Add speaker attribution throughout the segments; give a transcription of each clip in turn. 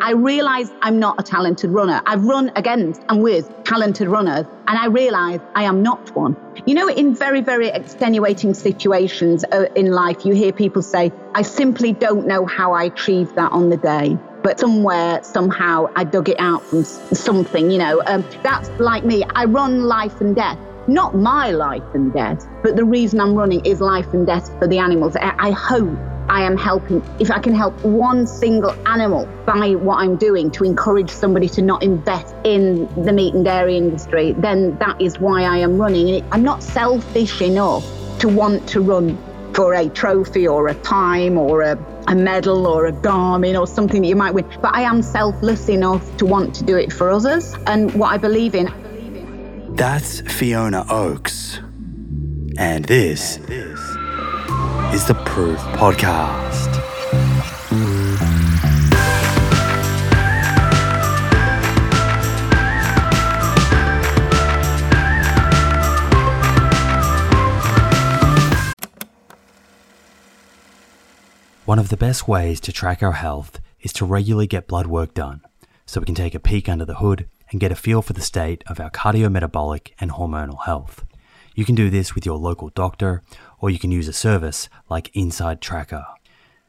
Speaker 1: I realized I'm not a talented runner. I've run against and with talented runners, and I realize I am not one. You know, in very, very extenuating situations uh, in life, you hear people say, I simply don't know how I achieved that on the day. But somewhere, somehow, I dug it out from something, you know. Um, that's like me. I run life and death not my life and death, but the reason I'm running is life and death for the animals. I hope I am helping, if I can help one single animal by what I'm doing to encourage somebody to not invest in the meat and dairy industry, then that is why I am running. I'm not selfish enough to want to run for a trophy or a time or a, a medal or a Garmin or something that you might win. But I am selfless enough to want to do it for others and what I believe in.
Speaker 2: That's Fiona Oakes. And this is the Proof Podcast. One of the best ways to track our health is to regularly get blood work done so we can take a peek under the hood and get a feel for the state of our cardiometabolic and hormonal health. You can do this with your local doctor, or you can use a service like Inside Tracker.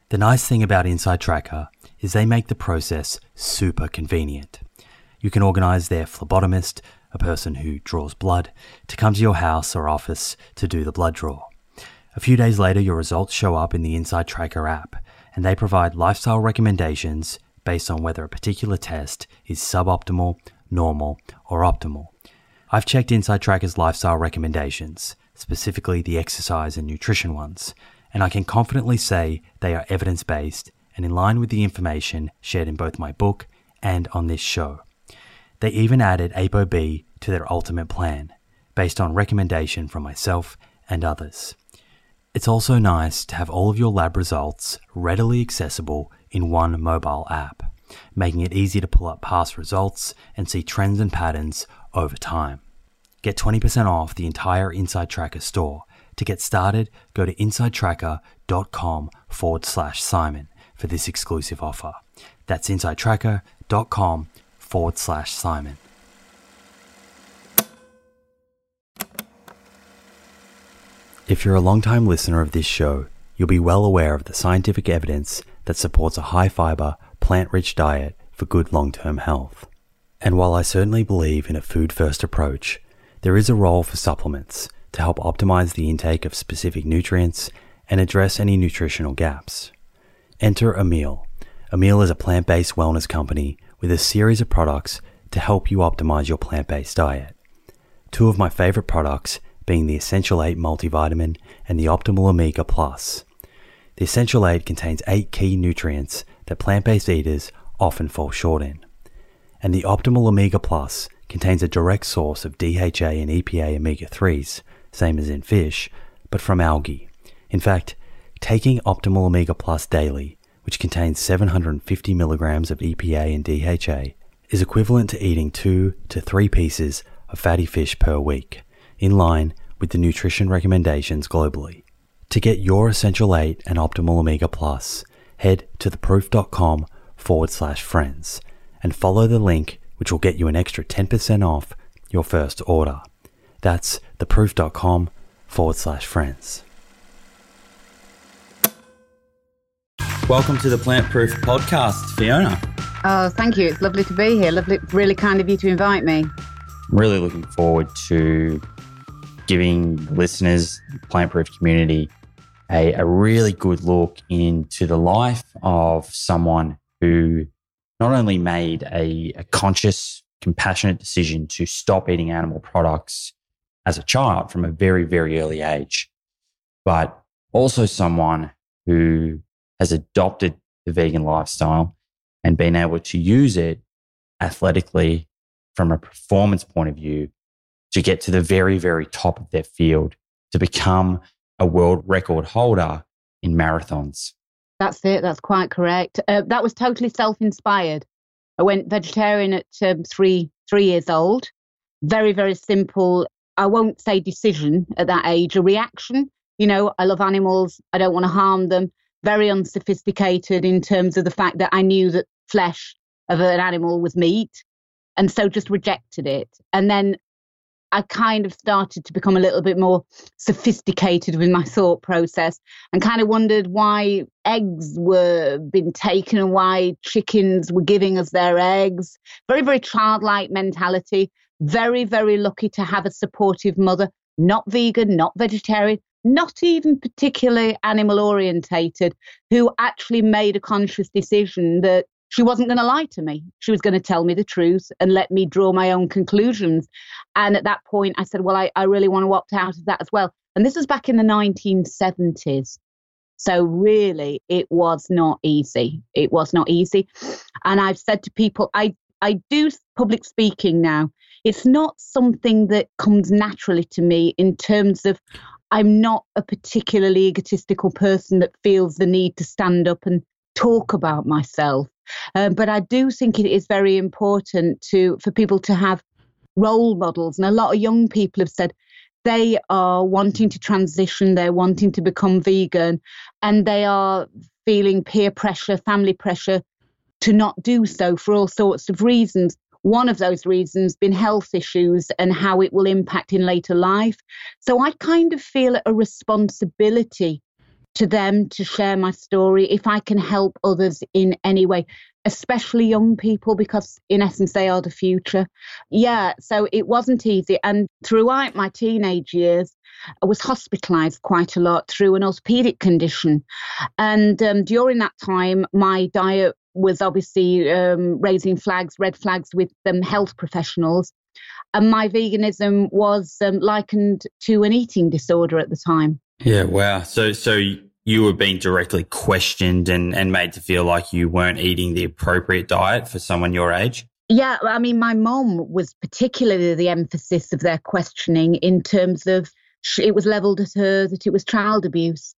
Speaker 2: The nice thing about Inside Tracker is they make the process super convenient. You can organize their phlebotomist, a person who draws blood, to come to your house or office to do the blood draw. A few days later, your results show up in the Inside Tracker app, and they provide lifestyle recommendations based on whether a particular test is suboptimal, normal, or optimal. I've checked Inside Tracker's lifestyle recommendations, specifically the exercise and nutrition ones, and I can confidently say they are evidence based and in line with the information shared in both my book and on this show. They even added ApoB to their ultimate plan, based on recommendation from myself and others. It's also nice to have all of your lab results readily accessible in one mobile app, making it easy to pull up past results and see trends and patterns over time. Get 20% off the entire Inside Tracker store. To get started, go to insidetracker.com forward slash Simon for this exclusive offer. That's insidetracker.com forward slash Simon. If you're a long-time listener of this show, you'll be well aware of the scientific evidence that supports a high fiber, plant rich diet for good long term health. And while I certainly believe in a food first approach, there is a role for supplements to help optimize the intake of specific nutrients and address any nutritional gaps. Enter Emil. Emil is a plant based wellness company with a series of products to help you optimize your plant based diet. Two of my favorite products being the Essential 8 multivitamin and the Optimal Omega Plus. The Essential 8 contains 8 key nutrients that plant based eaters often fall short in and the Optimal Omega Plus contains a direct source of DHA and EPA omega 3s, same as in fish, but from algae. In fact, taking Optimal Omega Plus daily, which contains 750 milligrams of EPA and DHA, is equivalent to eating two to three pieces of fatty fish per week, in line with the nutrition recommendations globally. To get your Essential 8 and Optimal Omega Plus, head to theproof.com forward slash friends and follow the link, which will get you an extra 10% off your first order. That's theproof.com forward slash friends. Welcome to the Plant Proof podcast, Fiona.
Speaker 1: Oh, thank you. It's lovely to be here. Lovely, really kind of you to invite me.
Speaker 2: I'm really looking forward to giving listeners, Plant Proof community, a, a really good look into the life of someone who not only made a, a conscious, compassionate decision to stop eating animal products as a child from a very, very early age, but also someone who has adopted the vegan lifestyle and been able to use it athletically from a performance point of view to get to the very, very top of their field to become a world record holder in marathons.
Speaker 1: That's it. That's quite correct. Uh, that was totally self-inspired. I went vegetarian at um, three three years old. Very very simple. I won't say decision at that age. A reaction. You know, I love animals. I don't want to harm them. Very unsophisticated in terms of the fact that I knew that flesh of an animal was meat and so just rejected it. And then I kind of started to become a little bit more sophisticated with my thought process and kind of wondered why eggs were being taken and why chickens were giving us their eggs. Very, very childlike mentality. Very, very lucky to have a supportive mother, not vegan, not vegetarian, not even particularly animal orientated, who actually made a conscious decision that she wasn't going to lie to me. She was going to tell me the truth and let me draw my own conclusions. And at that point, I said, Well, I, I really want to opt out of that as well. And this was back in the 1970s. So, really, it was not easy. It was not easy. And I've said to people, I, I do public speaking now. It's not something that comes naturally to me in terms of I'm not a particularly egotistical person that feels the need to stand up and talk about myself. Um, but I do think it is very important to for people to have role models. And a lot of young people have said they are wanting to transition, they're wanting to become vegan, and they are feeling peer pressure, family pressure to not do so for all sorts of reasons. One of those reasons being health issues and how it will impact in later life. So I kind of feel a responsibility to them to share my story if I can help others in any way, especially young people, because in essence they are the future. Yeah, so it wasn't easy. And throughout my teenage years, I was hospitalized quite a lot through an orthopedic condition. And um, during that time, my diet was obviously um, raising flags, red flags with um, health professionals. And my veganism was um, likened to an eating disorder at the time.
Speaker 3: Yeah, wow. So, so you were being directly questioned and, and made to feel like you weren't eating the appropriate diet for someone your age?
Speaker 1: Yeah, I mean, my mom was particularly the emphasis of their questioning in terms of it was leveled at her that it was child abuse.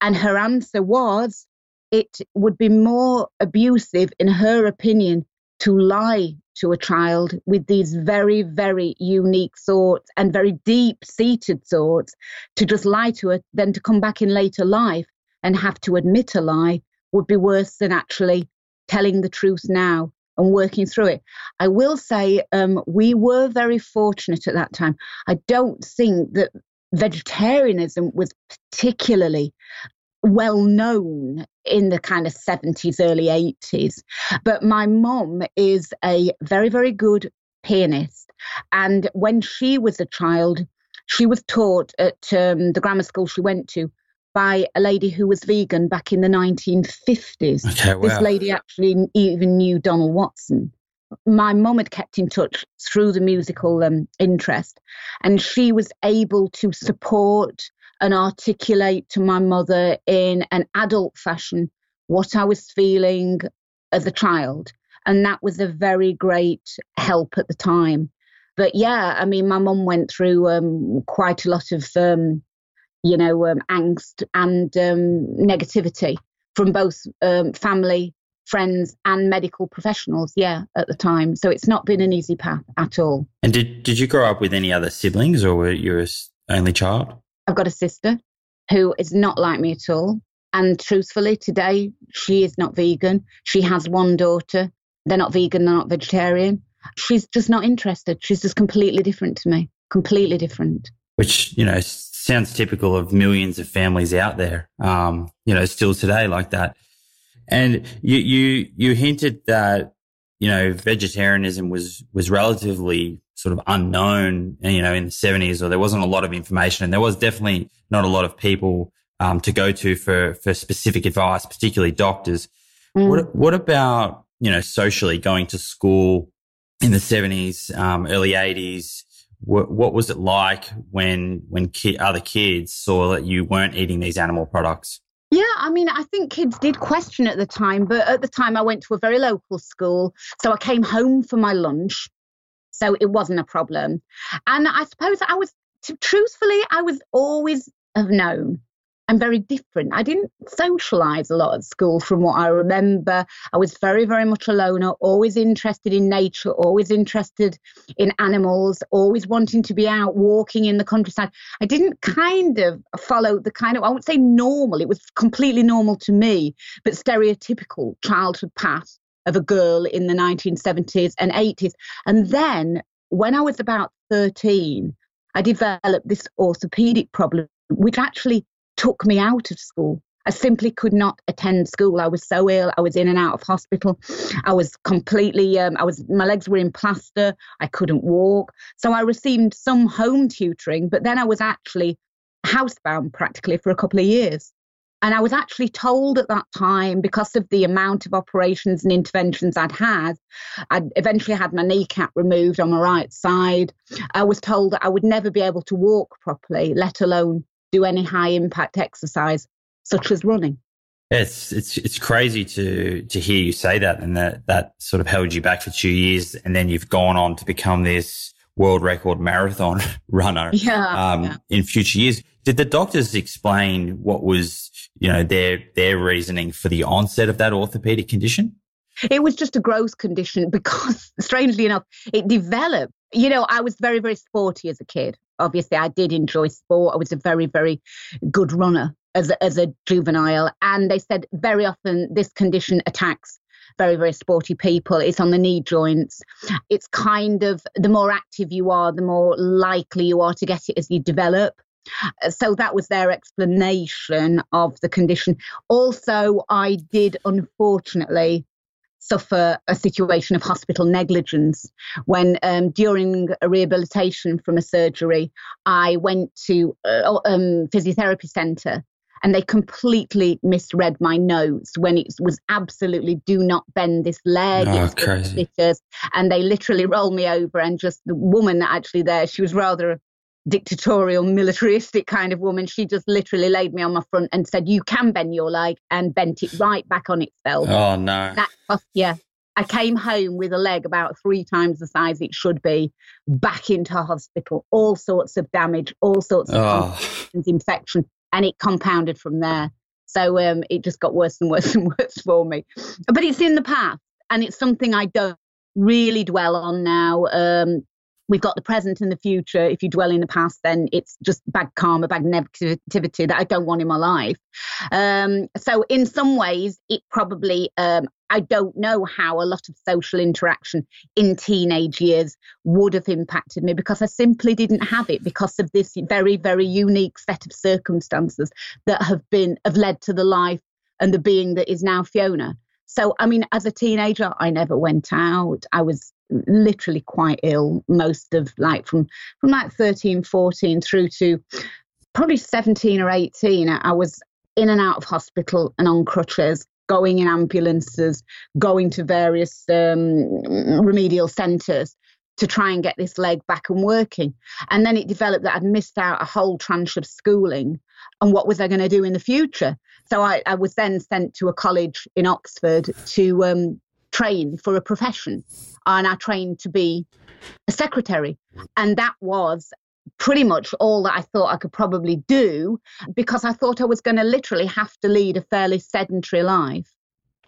Speaker 1: And her answer was it would be more abusive, in her opinion, to lie to a child with these very, very unique thoughts and very deep seated thoughts to just lie to it, then to come back in later life and have to admit a lie would be worse than actually telling the truth now and working through it. I will say um, we were very fortunate at that time. I don't think that vegetarianism was particularly well known in the kind of 70s, early 80s. But my mom is a very, very good pianist. And when she was a child, she was taught at um, the grammar school she went to by a lady who was vegan back in the 1950s. Okay, wow. This lady actually even knew Donald Watson. My mum had kept in touch through the musical um, interest, and she was able to support and articulate to my mother in an adult fashion what I was feeling as a child. And that was a very great help at the time. But yeah, I mean, my mum went through um, quite a lot of, um, you know, um, angst and um, negativity from both um, family, friends, and medical professionals. Yeah, at the time. So it's not been an easy path at all.
Speaker 3: And did did you grow up with any other siblings, or were you a only child?
Speaker 1: I've got a sister who is not like me at all. And truthfully, today she is not vegan. She has one daughter. They're not vegan, they're not vegetarian. She's just not interested. She's just completely different to me, completely different.
Speaker 3: Which, you know, sounds typical of millions of families out there, um, you know, still today like that. And you, you, you hinted that, you know, vegetarianism was, was relatively sort of unknown, you know, in the 70s, or there wasn't a lot of information. And there was definitely not a lot of people um, to go to for, for specific advice, particularly doctors. Mm. What, what about, you know, socially going to school in the 70s, um, early 80s? What, what was it like when, when ki- other kids saw that you weren't eating these animal products?
Speaker 1: Yeah, I mean, I think kids did question at the time, but at the time I went to a very local school. So I came home for my lunch so it wasn't a problem. And I suppose I was, truthfully, I was always have known I'm very different. I didn't socialize a lot at school from what I remember. I was very, very much a loner, always interested in nature, always interested in animals, always wanting to be out walking in the countryside. I didn't kind of follow the kind of, I won't say normal, it was completely normal to me, but stereotypical childhood path of a girl in the 1970s and 80s. And then when I was about 13, I developed this orthopedic problem, which actually took me out of school. I simply could not attend school. I was so ill. I was in and out of hospital. I was completely, um, I was, my legs were in plaster. I couldn't walk. So I received some home tutoring, but then I was actually housebound practically for a couple of years. And I was actually told at that time, because of the amount of operations and interventions I'd had, I'd eventually had my kneecap removed on my right side. I was told that I would never be able to walk properly, let alone do any high impact exercise such as running.
Speaker 3: It's it's it's crazy to to hear you say that, and that that sort of held you back for two years, and then you've gone on to become this world record marathon runner.
Speaker 1: Yeah, um,
Speaker 3: yeah. In future years, did the doctors explain what was you know their their reasoning for the onset of that orthopedic condition?
Speaker 1: It was just a growth condition because, strangely enough, it developed. You know, I was very very sporty as a kid. Obviously, I did enjoy sport. I was a very very good runner as a, as a juvenile. And they said very often this condition attacks very, very sporty people. It's on the knee joints. It's kind of the more active you are, the more likely you are to get it as you develop. So that was their explanation of the condition. Also, I did unfortunately suffer a situation of hospital negligence when um, during a rehabilitation from a surgery i went to a um, physiotherapy centre and they completely misread my notes when it was absolutely do not bend this leg.
Speaker 3: Oh, crazy.
Speaker 1: And they literally rolled me over, and just the woman that actually there, she was rather a dictatorial, militaristic kind of woman. She just literally laid me on my front and said, "You can bend your leg," and bent it right back on itself.
Speaker 3: Oh no!
Speaker 1: That yeah. I came home with a leg about three times the size it should be, back into hospital, all sorts of damage, all sorts of oh. infection and it compounded from there. So um, it just got worse and worse and worse for me. But it's in the past, and it's something I don't really dwell on now. Um, we've got the present and the future. If you dwell in the past, then it's just bad karma, bad negativity that I don't want in my life. Um, so, in some ways, it probably, um, I don't know how a lot of social interaction in teenage years would have impacted me because I simply didn't have it because of this very, very unique set of circumstances that have been, have led to the life and the being that is now Fiona. So, I mean, as a teenager, I never went out. I was literally quite ill most of like from from like 13 14 through to probably 17 or 18 i was in and out of hospital and on crutches going in ambulances going to various um, remedial centres to try and get this leg back and working. And then it developed that i'd missed out a whole tranche of schooling and what was i going to do in the future? So I, I, was then sent to a college in oxford to um, train for a profession. And I trained to be a secretary. And that was pretty much all that I thought I could probably do because I thought I was going to literally have to lead a fairly sedentary life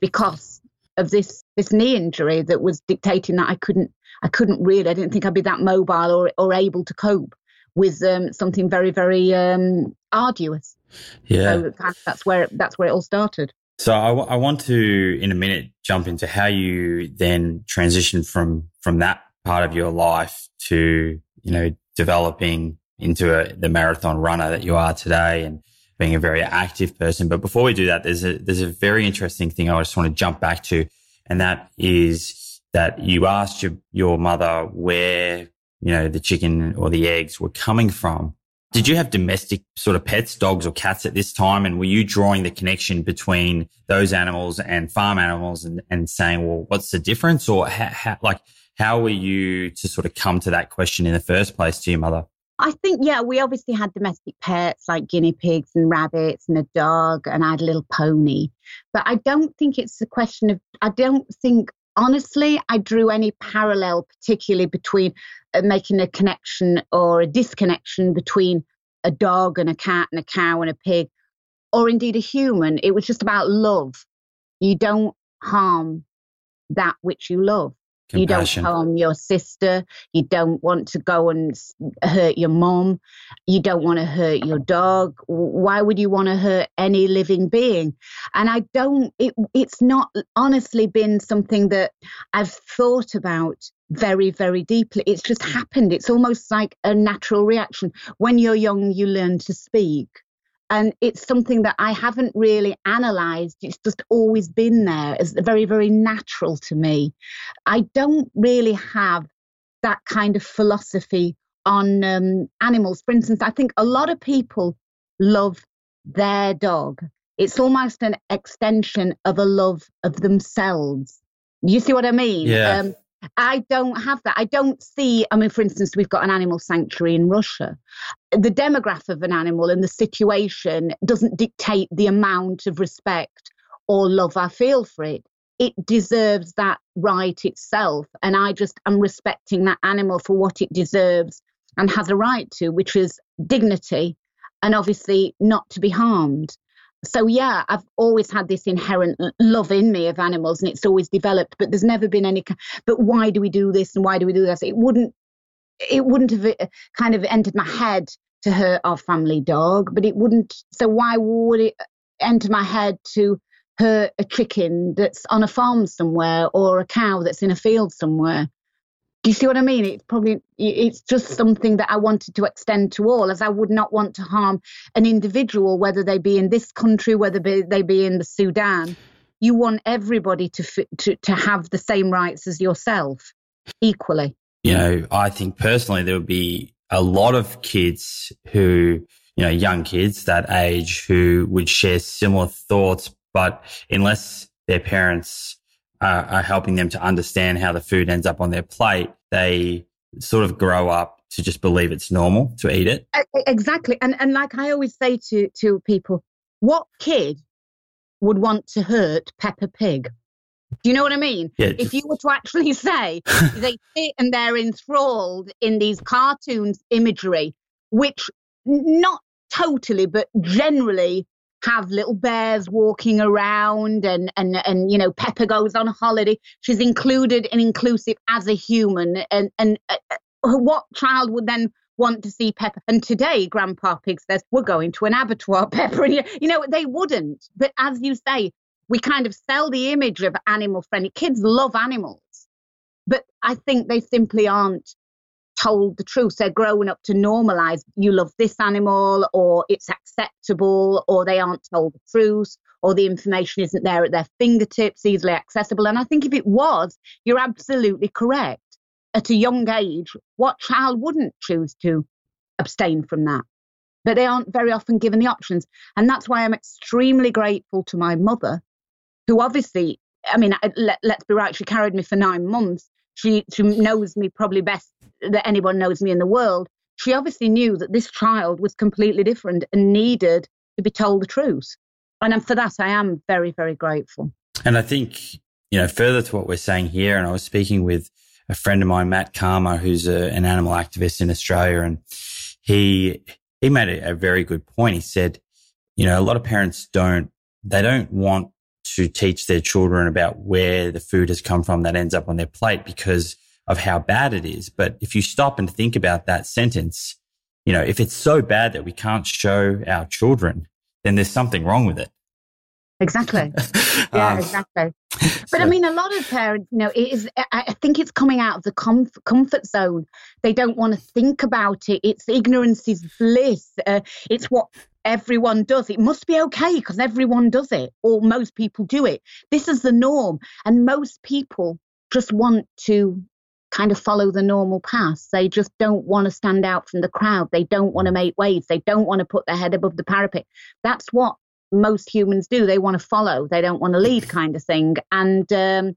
Speaker 1: because of this this knee injury that was dictating that I couldn't I couldn't really I didn't think I'd be that mobile or or able to cope with um, something very very um, arduous.
Speaker 3: Yeah,
Speaker 1: so that's where that's where it all started.
Speaker 3: So I, w- I want to, in a minute, jump into how you then transition from from that part of your life to you know developing into a, the marathon runner that you are today and being a very active person. But before we do that, there's a there's a very interesting thing I just want to jump back to, and that is that you asked your your mother where you know the chicken or the eggs were coming from did you have domestic sort of pets, dogs or cats at this time? And were you drawing the connection between those animals and farm animals and, and saying, well, what's the difference? Or how, like, how were you to sort of come to that question in the first place to your mother?
Speaker 1: I think, yeah, we obviously had domestic pets like guinea pigs and rabbits and a dog, and I had a little pony. But I don't think it's a question of, I don't think honestly, I drew any parallel, particularly between uh, making a connection or a disconnection between a dog and a cat and a cow and a pig, or indeed a human. It was just about love. You don't harm that which you love. You don't harm your sister. You don't want to go and hurt your mom. You don't want to hurt your dog. Why would you want to hurt any living being? And I don't, it, it's not honestly been something that I've thought about very, very deeply. It's just happened. It's almost like a natural reaction. When you're young, you learn to speak. And it's something that I haven't really analyzed. It's just always been there as very, very natural to me. I don't really have that kind of philosophy on um, animals. For instance, I think a lot of people love their dog. It's almost an extension of a love of themselves. You see what I mean?
Speaker 3: Yeah. Um,
Speaker 1: I don't have that. I don't see, I mean, for instance, we've got an animal sanctuary in Russia. The demographic of an animal and the situation doesn't dictate the amount of respect or love I feel for it. It deserves that right itself. And I just am respecting that animal for what it deserves and has a right to, which is dignity and obviously not to be harmed so yeah i've always had this inherent love in me of animals and it's always developed but there's never been any but why do we do this and why do we do this it wouldn't it wouldn't have uh, kind of entered my head to hurt our family dog but it wouldn't so why would it enter my head to hurt a chicken that's on a farm somewhere or a cow that's in a field somewhere do you see what I mean? It's probably it's just something that I wanted to extend to all, as I would not want to harm an individual, whether they be in this country, whether they be in the Sudan. You want everybody to to to have the same rights as yourself, equally.
Speaker 3: You know, I think personally there would be a lot of kids who, you know, young kids that age who would share similar thoughts, but unless their parents are, are helping them to understand how the food ends up on their plate, they sort of grow up to just believe it's normal to eat it.
Speaker 1: Exactly. And and like I always say to to people, what kid would want to hurt Peppa Pig? Do you know what I mean?
Speaker 3: Yeah,
Speaker 1: if you were to actually say they sit and they're enthralled in these cartoons imagery, which not totally, but generally have little bears walking around and and and you know Peppa goes on holiday. She's included and inclusive as a human and and uh, what child would then want to see Peppa and today grandpa pig says we're going to an abattoir Peppa and you, you know they wouldn't. But as you say we kind of sell the image of animal friendly kids love animals. But i think they simply aren't told the truth. They're growing up to normalize you love this animal or it's acceptable or they aren't told the truth or the information isn't there at their fingertips, easily accessible. And I think if it was, you're absolutely correct. At a young age, what child wouldn't choose to abstain from that? But they aren't very often given the options. And that's why I'm extremely grateful to my mother, who obviously, I mean, let, us be right, she carried me for nine months. She, she knows me probably best that anyone knows me in the world, she obviously knew that this child was completely different and needed to be told the truth. And for that, I am very, very grateful.
Speaker 3: And I think, you know, further to what we're saying here, and I was speaking with a friend of mine, Matt Karma, who's a, an animal activist in Australia, and he he made a, a very good point. He said, you know, a lot of parents don't they don't want to teach their children about where the food has come from that ends up on their plate because of how bad it is. But if you stop and think about that sentence, you know, if it's so bad that we can't show our children, then there's something wrong with it.
Speaker 1: Exactly. Yeah, um, exactly. But so, I mean, a lot of parents, you know, it is. I think it's coming out of the comf- comfort zone. They don't want to think about it. It's ignorance is bliss. Uh, it's what everyone does. It must be okay because everyone does it, or most people do it. This is the norm, and most people just want to kind of follow the normal path. They just don't want to stand out from the crowd. They don't want to make waves. They don't want to put their head above the parapet. That's what most humans do. They want to follow. They don't want to lead, kind of thing. And um,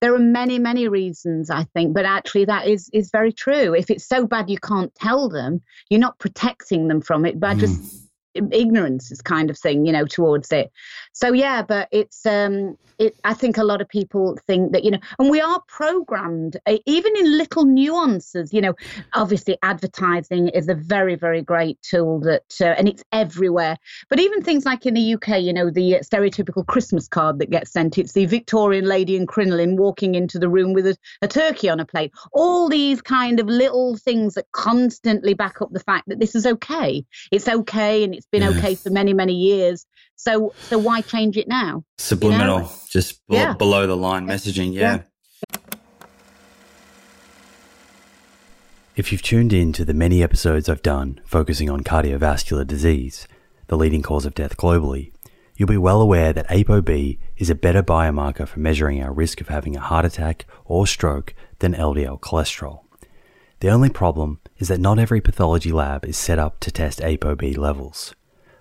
Speaker 1: there are many, many reasons, I think, but actually that is is very true. If it's so bad you can't tell them, you're not protecting them from it by mm. just ignorance is kind of thing, you know, towards it. So yeah, but it's um, it. I think a lot of people think that you know, and we are programmed even in little nuances. You know, obviously advertising is a very very great tool that, uh, and it's everywhere. But even things like in the UK, you know, the stereotypical Christmas card that gets sent. It's the Victorian lady in crinoline walking into the room with a, a turkey on a plate. All these kind of little things that constantly back up the fact that this is okay. It's okay, and it's been yeah. okay for many many years. So so why change it now?
Speaker 2: Subliminal, you know? just b- yeah. below the line messaging. yeah. yeah. If you've tuned in to the many episodes I've done focusing on cardiovascular disease, the leading cause of death globally, you'll be well aware that ApoB is a better biomarker for measuring our risk of having a heart attack or stroke than LDL cholesterol. The only problem is that not every pathology lab is set up to test ApoB levels.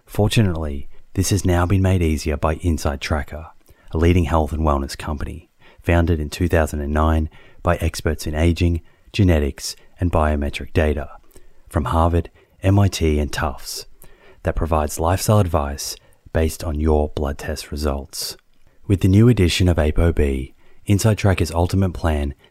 Speaker 2: Fortunately, this has now been made easier by Inside Tracker, a leading health and wellness company, founded in 2009 by experts in aging, genetics, and biometric data from Harvard, MIT, and Tufts that provides lifestyle advice based on your blood test results. With the new addition of ApoB, Inside Tracker's ultimate plan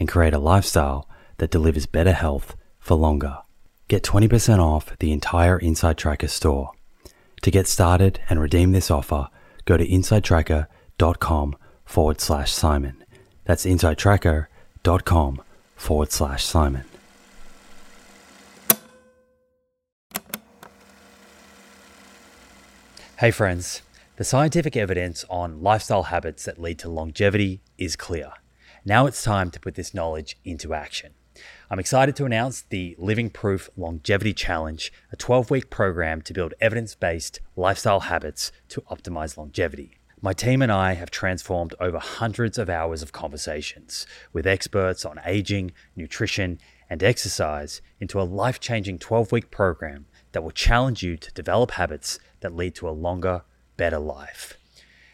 Speaker 2: and create a lifestyle that delivers better health for longer. Get 20% off the entire Inside Tracker store to get started and redeem this offer, go to insidetracker.com forward slash Simon. That's insidetracker.com forward slash Simon. Hey friends, the scientific evidence on lifestyle habits that lead to longevity is clear. Now it's time to put this knowledge into action. I'm excited to announce the Living Proof Longevity Challenge, a 12 week program to build evidence based lifestyle habits to optimize longevity. My team and I have transformed over hundreds of hours of conversations with experts on aging, nutrition, and exercise into a life changing 12 week program that will challenge you to develop habits that lead to a longer, better life.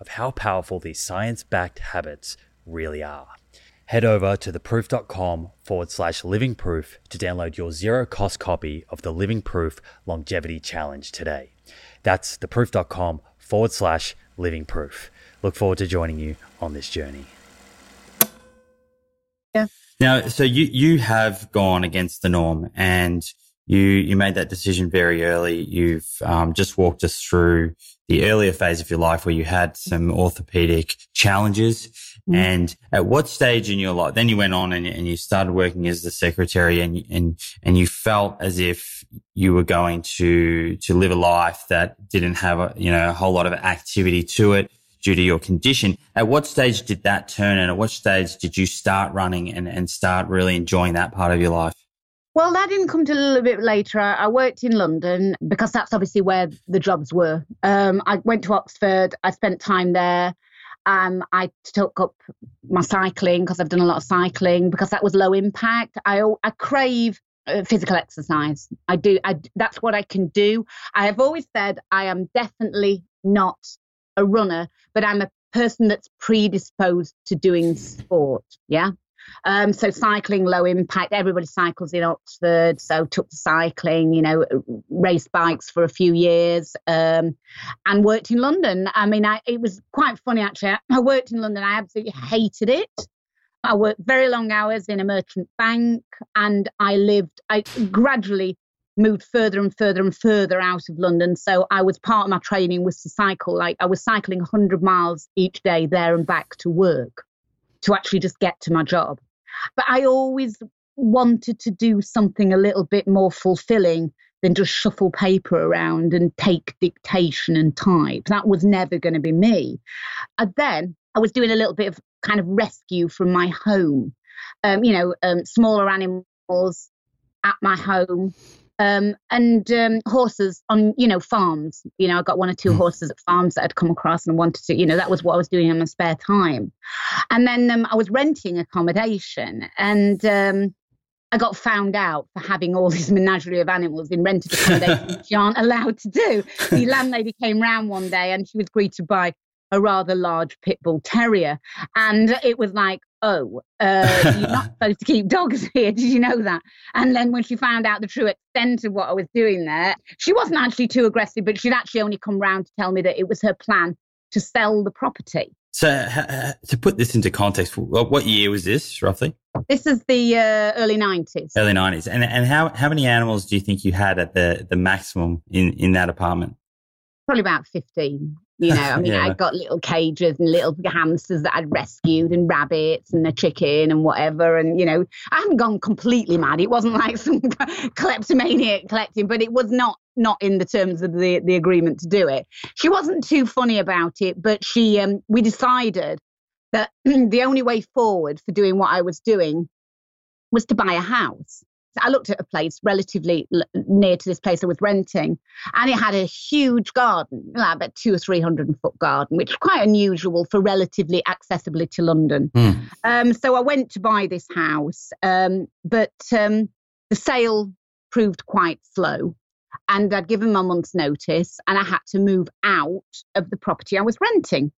Speaker 2: of how powerful these science backed habits really are head over to theproof.com forward slash living proof to download your zero cost copy of the Living Proof Longevity Challenge today. That's theproof.com forward slash living proof. Look forward to joining you on this journey.
Speaker 1: Yeah.
Speaker 2: Now, so you, you have gone against the norm and you, you made that decision very early. You've um, just walked us through the earlier phase of your life where you had some orthopedic challenges. Mm. And at what stage in your life, then you went on and, and you started working as the secretary and, and, and you felt as if you were going to, to live a life that didn't have a, you know, a whole lot of activity to it due to your condition. At what stage did that turn and at what stage did you start running and, and start really enjoying that part of your life?
Speaker 1: Well, that didn't come till a little bit later. I worked in London because that's obviously where the jobs were. Um, I went to Oxford. I spent time there. Um, I took up my cycling because I've done a lot of cycling because that was low impact. I I crave uh, physical exercise. I do. I that's what I can do. I have always said I am definitely not a runner, but I'm a person that's predisposed to doing sport. Yeah. Um, so cycling low impact. Everybody cycles in Oxford, so took to cycling. You know, raced bikes for a few years, um, and worked in London. I mean, I, it was quite funny actually. I worked in London. I absolutely hated it. I worked very long hours in a merchant bank, and I lived. I gradually moved further and further and further out of London. So I was part of my training was to cycle. Like I was cycling 100 miles each day there and back to work to actually just get to my job. But I always wanted to do something a little bit more fulfilling than just shuffle paper around and take dictation and type. That was never going to be me. And then I was doing a little bit of kind of rescue from my home, um, you know, um, smaller animals at my home. Um, and um, horses on, you know, farms. You know, I got one or two mm. horses at farms that I'd come across and wanted to, you know, that was what I was doing in my spare time. And then um, I was renting accommodation, and um, I got found out for having all this menagerie of animals in rented accommodation, which you aren't allowed to do. The landlady came round one day and she was greeted by a rather large pit bull terrier. And it was like, oh, uh, you're not supposed to keep dogs here. Did you know that? And then when she found out the true extent of what I was doing there, she wasn't actually too aggressive, but she'd actually only come round to tell me that it was her plan to sell the property.
Speaker 3: So, uh, to put this into context, what year was this roughly?
Speaker 1: This is the uh, early nineties.
Speaker 3: Early nineties, and and how how many animals do you think you had at the the maximum in in that apartment?
Speaker 1: Probably about fifteen. You know, I mean, yeah. I got little cages and little hamsters that I'd rescued and rabbits and a chicken and whatever. And, you know, I haven't gone completely mad. It wasn't like some kleptomaniac collecting, but it was not not in the terms of the, the agreement to do it. She wasn't too funny about it, but she um, we decided that the only way forward for doing what I was doing was to buy a house. I looked at a place relatively near to this place I was renting, and it had a huge garden, like about two or three hundred foot garden, which is quite unusual for relatively accessibility to London. Mm. Um, so I went to buy this house, um, but um, the sale proved quite slow. And I'd given my month's notice, and I had to move out of the property I was renting.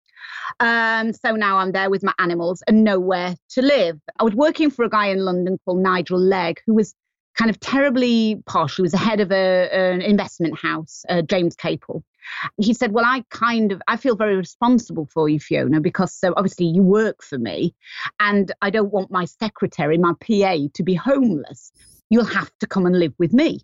Speaker 1: Um, so now I'm there with my animals and nowhere to live. I was working for a guy in London called Nigel Legg, who was kind of terribly posh. He was the head of a, an investment house, uh, James Capel. He said, "Well, I kind of I feel very responsible for you, Fiona, because so obviously you work for me, and I don't want my secretary, my PA, to be homeless. You'll have to come and live with me."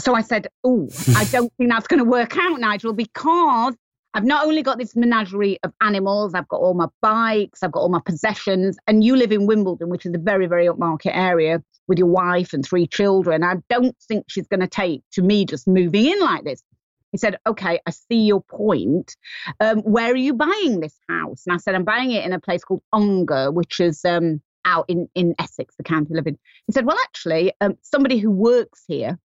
Speaker 1: So I said, "Oh, I don't think that's going to work out, Nigel, because I've not only got this menagerie of animals, I've got all my bikes, I've got all my possessions, and you live in Wimbledon, which is a very, very upmarket area with your wife and three children. I don't think she's going to take to me just moving in like this. He said, Okay, I see your point. Um, where are you buying this house? And I said, I'm buying it in a place called Ongar, which is um, out in, in Essex, the county I live in. He said, Well, actually, um, somebody who works here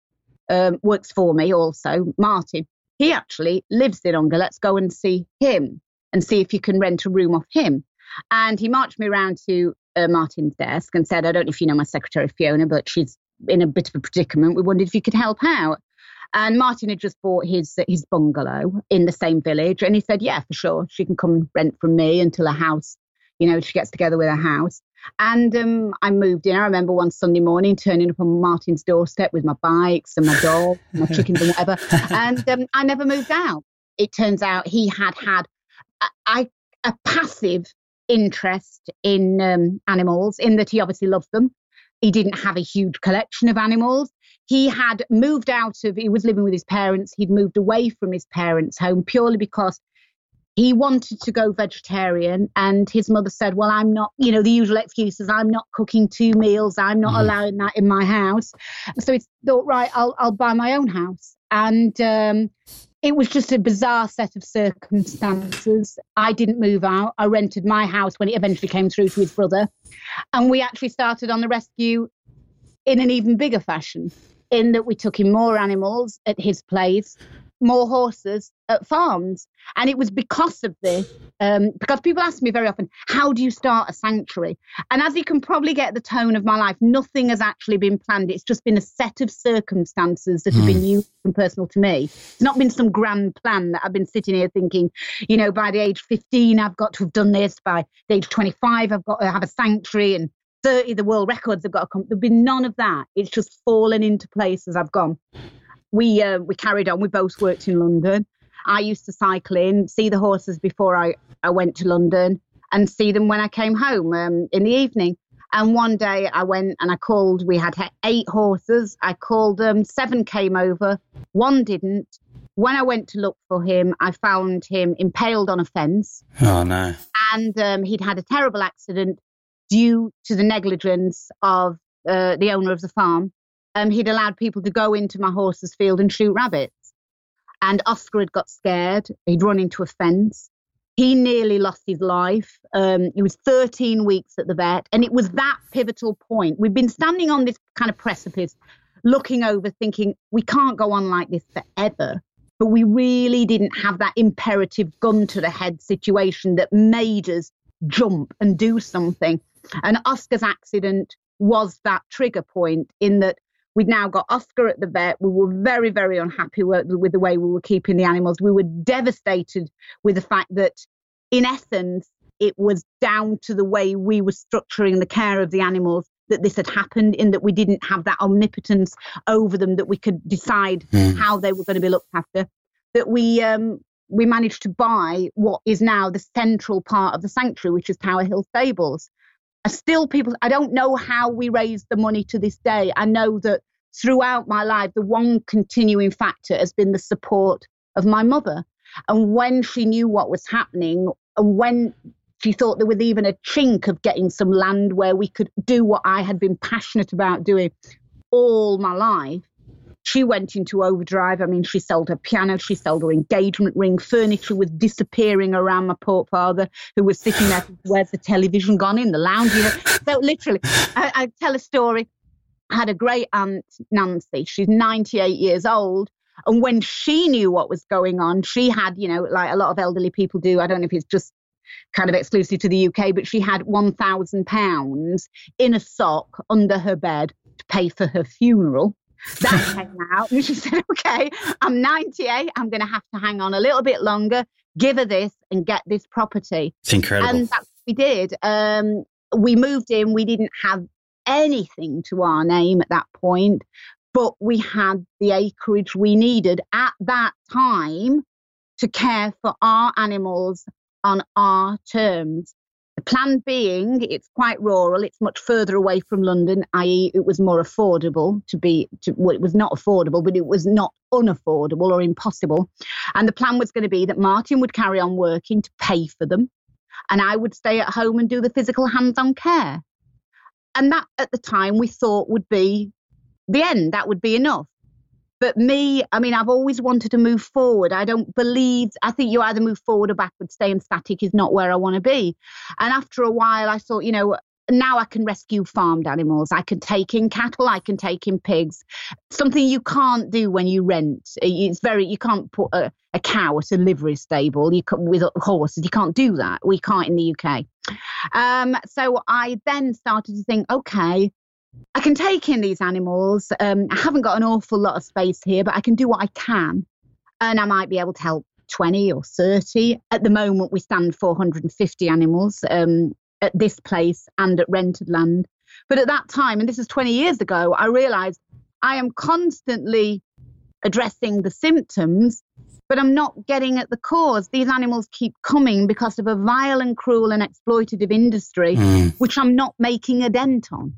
Speaker 1: um, works for me also, Martin he actually lives in Ongar. Let's go and see him and see if you can rent a room off him. And he marched me around to uh, Martin's desk and said, I don't know if you know my secretary, Fiona, but she's in a bit of a predicament. We wondered if you could help out. And Martin had just bought his his bungalow in the same village, and he said, "Yeah, for sure, she can come rent from me until a house, you know, she gets together with a house." And um, I moved in. I remember one Sunday morning turning up on Martin's doorstep with my bikes and my dog, my chickens and whatever. And um, I never moved out. It turns out he had had a, a passive interest in um, animals, in that he obviously loved them. He didn't have a huge collection of animals. He had moved out of, he was living with his parents. He'd moved away from his parents' home purely because he wanted to go vegetarian and his mother said well i'm not you know the usual excuses i'm not cooking two meals i'm not mm. allowing that in my house so he thought right i'll, I'll buy my own house and um, it was just a bizarre set of circumstances. I didn't move out. I rented my house when it eventually came through to his brother. And we actually started on the rescue in an even bigger fashion in that we took in more animals at his place more horses at farms. And it was because of this, um, because people ask me very often, how do you start a sanctuary? And as you can probably get the tone of my life, nothing has actually been planned. It's just been a set of circumstances that have mm. been hmm. unique and personal to me. It's not been some grand plan that I've been sitting here thinking, you know, by the age 15, I've got to have done this. By the age 25, I've got to have a sanctuary. And 30, the world records have got to come. There's been none of that. It's just fallen into place as I've gone we uh, we carried on. We both worked in London. I used to cycle in, see the horses before I, I went to London, and see them when I came home um, in the evening. And one day I went and I called, we had eight horses. I called them, seven came over, one didn't. When I went to look for him, I found him impaled on a fence.
Speaker 3: Oh, no.
Speaker 1: And um, he'd had a terrible accident due to the negligence of uh, the owner of the farm. Um, he'd allowed people to go into my horse's field and shoot rabbits. And Oscar had got scared. He'd run into a fence. He nearly lost his life. Um, he was 13 weeks at the vet. And it was that pivotal point. We've been standing on this kind of precipice, looking over, thinking, we can't go on like this forever. But we really didn't have that imperative gun to the head situation that made us jump and do something. And Oscar's accident was that trigger point in that We'd now got Oscar at the vet. We were very, very unhappy with, with the way we were keeping the animals. We were devastated with the fact that, in essence, it was down to the way we were structuring the care of the animals that this had happened, in that we didn't have that omnipotence over them that we could decide mm. how they were going to be looked after. That we um, we managed to buy what is now the central part of the sanctuary, which is Tower Hill Stables still people i don't know how we raised the money to this day. I know that throughout my life the one continuing factor has been the support of my mother. And when she knew what was happening and when she thought there was even a chink of getting some land where we could do what i had been passionate about doing all my life she went into overdrive. I mean, she sold her piano, she sold her engagement ring, furniture was disappearing around my poor father, who was sitting there. Where's the television gone in the lounge? You know? So literally, I, I tell a story. I had a great aunt, Nancy. She's 98 years old. And when she knew what was going on, she had, you know, like a lot of elderly people do. I don't know if it's just kind of exclusive to the UK, but she had £1,000 in a sock under her bed to pay for her funeral. That came out. And she said, okay, I'm 98. I'm going to have to hang on a little bit longer, give her this and get this property.
Speaker 3: It's incredible.
Speaker 1: And that's what we did. Um, we moved in. We didn't have anything to our name at that point, but we had the acreage we needed at that time to care for our animals on our terms. The plan being, it's quite rural. It's much further away from London, i.e., it was more affordable to be. To, well, it was not affordable, but it was not unaffordable or impossible. And the plan was going to be that Martin would carry on working to pay for them, and I would stay at home and do the physical hands-on care. And that, at the time, we thought would be the end. That would be enough. But me, I mean, I've always wanted to move forward. I don't believe, I think you either move forward or backward. Staying static is not where I want to be. And after a while, I thought, you know, now I can rescue farmed animals. I can take in cattle. I can take in pigs. Something you can't do when you rent. It's very you can't put a, a cow at a livery stable. You can, with horses. You can't do that. We can't in the UK. Um, so I then started to think, okay, I can take in these animals. Um, I haven't got an awful lot of space here, but I can do what I can. And I might be able to help 20 or 30. At the moment, we stand 450 animals um, at this place and at rented land. But at that time, and this is 20 years ago, I realized I am constantly addressing the symptoms, but I'm not getting at the cause. These animals keep coming because of a vile and cruel and exploitative industry, mm. which I'm not making a dent on.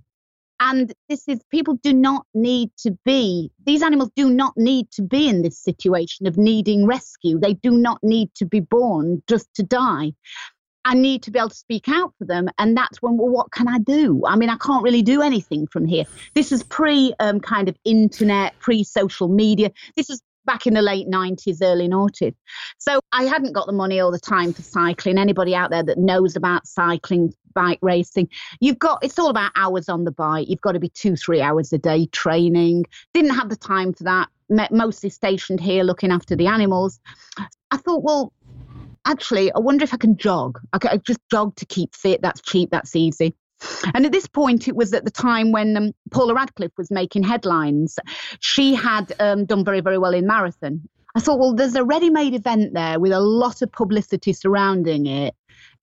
Speaker 1: And this is, people do not need to be, these animals do not need to be in this situation of needing rescue. They do not need to be born just to die. I need to be able to speak out for them. And that's when, well, what can I do? I mean, I can't really do anything from here. This is pre um, kind of internet, pre social media. This is back in the late 90s, early noughties. So I hadn't got the money all the time for cycling. Anybody out there that knows about cycling, bike racing, you've got, it's all about hours on the bike. You've got to be two, three hours a day training. Didn't have the time for that. Mostly stationed here looking after the animals. I thought, well, actually, I wonder if I can jog. I could just jog to keep fit. That's cheap. That's easy. And at this point, it was at the time when um, Paula Radcliffe was making headlines. She had um, done very, very well in marathon. I thought, well, there's a ready made event there with a lot of publicity surrounding it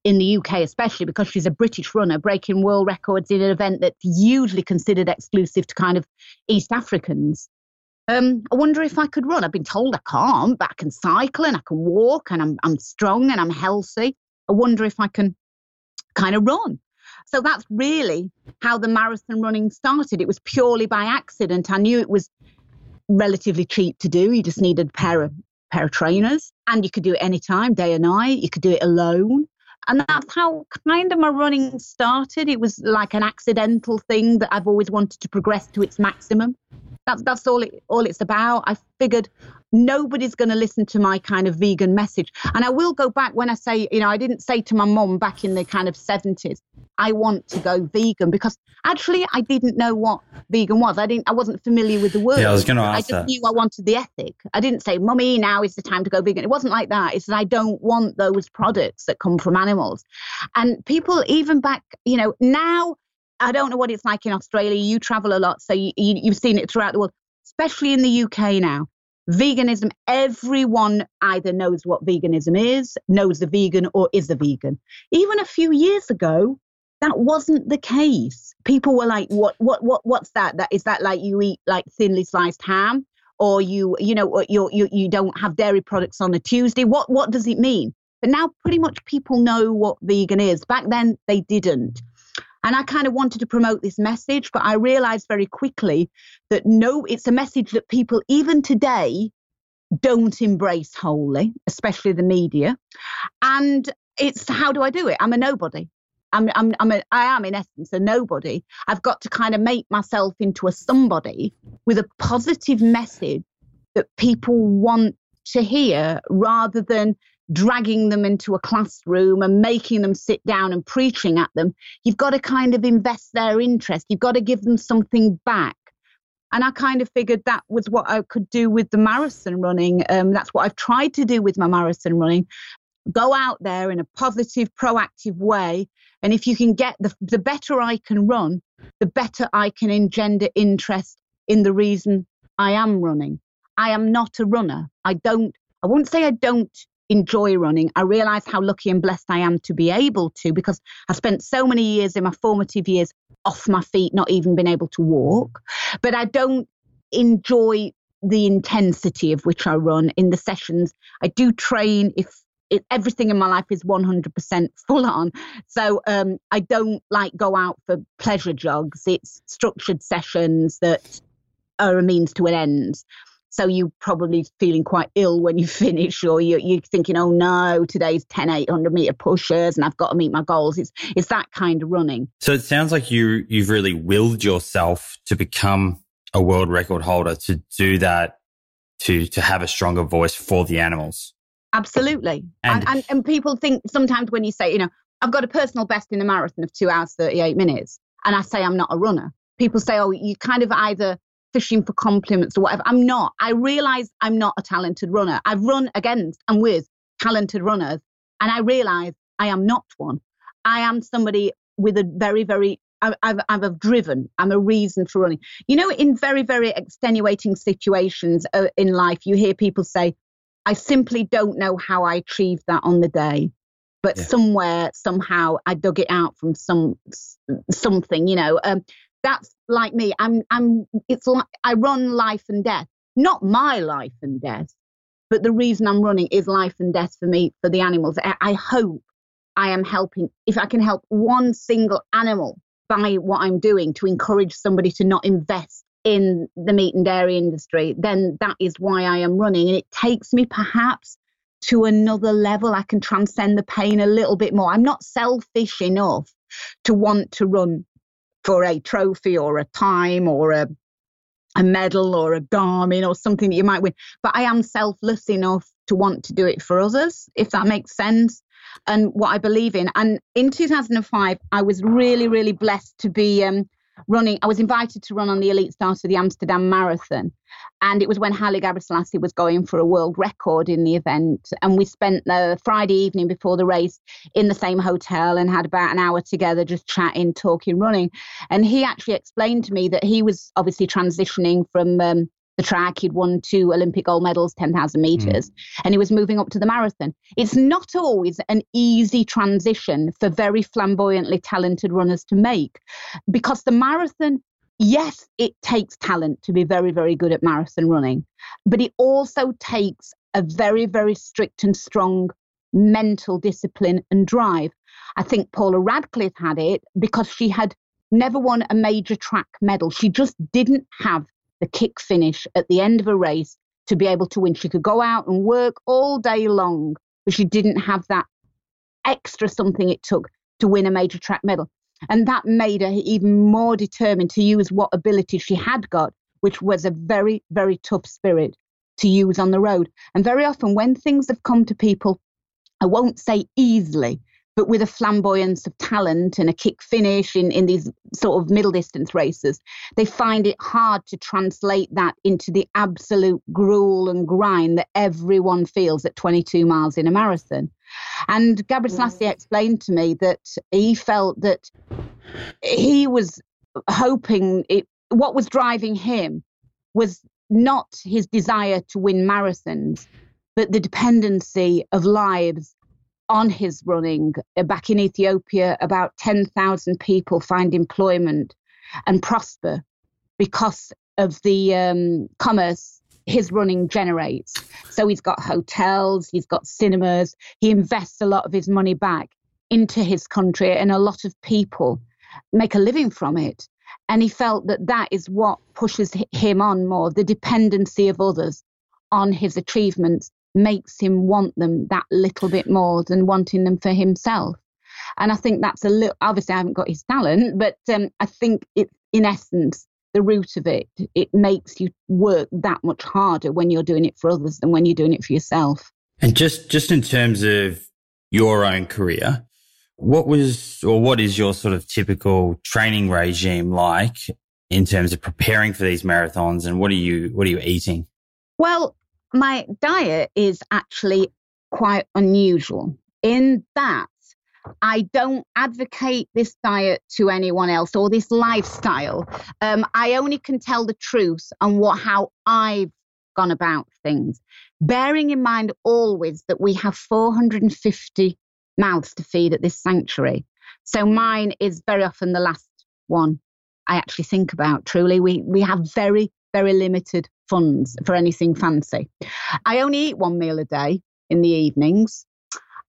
Speaker 1: in the UK, especially because she's a British runner, breaking world records in an event that's usually considered exclusive to kind of East Africans. Um, I wonder if I could run. I've been told I can't, but I can cycle and I can walk and I'm, I'm strong and I'm healthy. I wonder if I can kind of run. So that's really how the marathon running started. It was purely by accident. I knew it was relatively cheap to do. You just needed a pair of pair of trainers and you could do it anytime, day or night. You could do it alone. And that's how kind of my running started. It was like an accidental thing that I've always wanted to progress to its maximum. That's that's all it all it's about. I figured nobody's going to listen to my kind of vegan message. And I will go back when I say, you know, I didn't say to my mom back in the kind of 70s, I want to go vegan because actually I didn't know what vegan was. I didn't I wasn't familiar with the word.
Speaker 3: Yeah, I was going to ask
Speaker 1: I just
Speaker 3: that.
Speaker 1: knew I wanted the ethic. I didn't say, "Mummy, now is the time to go vegan." It wasn't like that. It's that I don't want those products that come from animals. And people even back, you know, now I don't know what it's like in Australia. You travel a lot, so you, you, you've seen it throughout the world, especially in the UK now. Veganism, everyone either knows what veganism is, knows a vegan, or is a vegan. Even a few years ago, that wasn't the case. People were like, "What? What? What? What's that? That is that like you eat like thinly sliced ham, or you, you know, you you you don't have dairy products on a Tuesday? What? What does it mean?" But now, pretty much people know what vegan is. Back then, they didn't. And I kind of wanted to promote this message, but I realized very quickly that no, it's a message that people, even today, don't embrace wholly, especially the media. And it's how do I do it? I'm a nobody. I'm, I'm, I'm a, I am in essence a nobody. I've got to kind of make myself into a somebody with a positive message that people want to hear rather than dragging them into a classroom and making them sit down and preaching at them. You've got to kind of invest their interest. You've got to give them something back. And I kind of figured that was what I could do with the marathon running. Um, that's what I've tried to do with my marathon running. Go out there in a positive, proactive way. And if you can get the, the better I can run, the better I can engender interest in the reason I am running. I am not a runner. I don't, I won't say I don't enjoy running. I realize how lucky and blessed I am to be able to because I spent so many years in my formative years off my feet, not even being able to walk. But I don't enjoy the intensity of which I run in the sessions. I do train if it, everything in my life is 100% full on. So um, I don't like go out for pleasure jogs. It's structured sessions that are a means to an end. So you're probably feeling quite ill when you finish, or you're, you're thinking, oh no, today's 10, 800 meter pushers and I've got to meet my goals. It's, it's that kind of running.
Speaker 3: So it sounds like you, you've really willed yourself to become a world record holder to do that, to, to have a stronger voice for the animals.
Speaker 1: Absolutely. And, and, and, and people think sometimes when you say, you know, I've got a personal best in a marathon of two hours, 38 minutes, and I say I'm not a runner, people say, oh, you kind of either fishing for compliments or whatever. I'm not. I realize I'm not a talented runner. I've run against and with talented runners, and I realize I am not one. I am somebody with a very, very I've, I've, driven. I'm a reason for running. You know, in very, very extenuating situations uh, in life, you hear people say, I simply don't know how I achieved that on the day. But yeah. somewhere, somehow, I dug it out from some something. You know, um, that's like me. I'm. I'm. It's like I run life and death, not my life and death, but the reason I'm running is life and death for me, for the animals. I, I hope I am helping. If I can help one single animal by what I'm doing to encourage somebody to not invest in the meat and dairy industry, then that is why I am running. And it takes me perhaps to another level. I can transcend the pain a little bit more. I'm not selfish enough to want to run for a trophy or a time or a a medal or a Garmin or something that you might win. But I am selfless enough to want to do it for others, if that makes sense, and what I believe in. And in 2005, I was really, really blessed to be um, running. I was invited to run on the elite start of the Amsterdam Marathon, and it was when Haile Gebrselassie was going for a world record in the event. And we spent the Friday evening before the race in the same hotel and had about an hour together, just chatting, talking, running. And he actually explained to me that he was obviously transitioning from um, the track. He'd won two Olympic gold medals, 10,000 meters, mm. and he was moving up to the marathon. It's not always an easy transition for very flamboyantly talented runners to make because the marathon, yes, it takes talent to be very, very good at marathon running, but it also takes a very, very strict and strong mental discipline and drive. I think Paula Radcliffe had it because she had never won a major track medal. She just didn't have the kick finish at the end of a race to be able to win. She could go out and work all day long, but she didn't have that extra something it took to win a major track medal. And that made her even more determined to use what ability she had got, which was a very, very tough spirit to use on the road. And very often, when things have come to people, I won't say easily, but with a flamboyance of talent and a kick finish in, in these sort of middle distance races, they find it hard to translate that into the absolute gruel and grind that everyone feels at 22 miles in a marathon. And Gebrselassie explained to me that he felt that he was hoping it, what was driving him was not his desire to win marathons, but the dependency of lives on his running. Uh, back in Ethiopia, about 10,000 people find employment and prosper because of the um, commerce his running generates. So he's got hotels, he's got cinemas, he invests a lot of his money back into his country, and a lot of people make a living from it. And he felt that that is what pushes him on more the dependency of others on his achievements makes him want them that little bit more than wanting them for himself. And I think that's a little, obviously, I haven't got his talent, but um, I think it's in essence the root of it. It makes you work that much harder when you're doing it for others than when you're doing it for yourself.
Speaker 3: And just, just in terms of your own career, what was or what is your sort of typical training regime like in terms of preparing for these marathons and what are you what are you eating?
Speaker 1: Well, my diet is actually quite unusual in that I don't advocate this diet to anyone else or this lifestyle. Um, I only can tell the truth on what how I've gone about things, bearing in mind always that we have 450 mouths to feed at this sanctuary. So mine is very often the last one I actually think about. Truly, we we have very very limited funds for anything fancy. I only eat one meal a day in the evenings,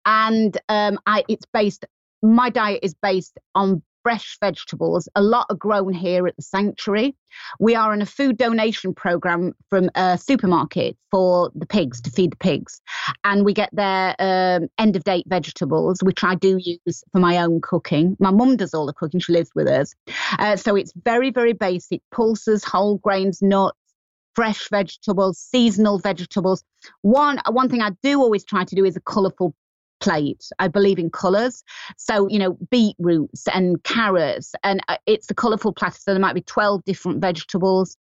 Speaker 1: and um, I, it's based. My diet is based on fresh vegetables. A lot are grown here at the sanctuary. We are in a food donation program from a supermarket for the pigs to feed the pigs. And we get their um, end of date vegetables, which I do use for my own cooking. My mum does all the cooking, she lives with us. Uh, so it's very, very basic pulses, whole grains, nuts fresh vegetables, seasonal vegetables. One one thing I do always try to do is a colourful plate. I believe in colours. So, you know, beetroots and carrots, and uh, it's a colourful platter. So there might be 12 different vegetables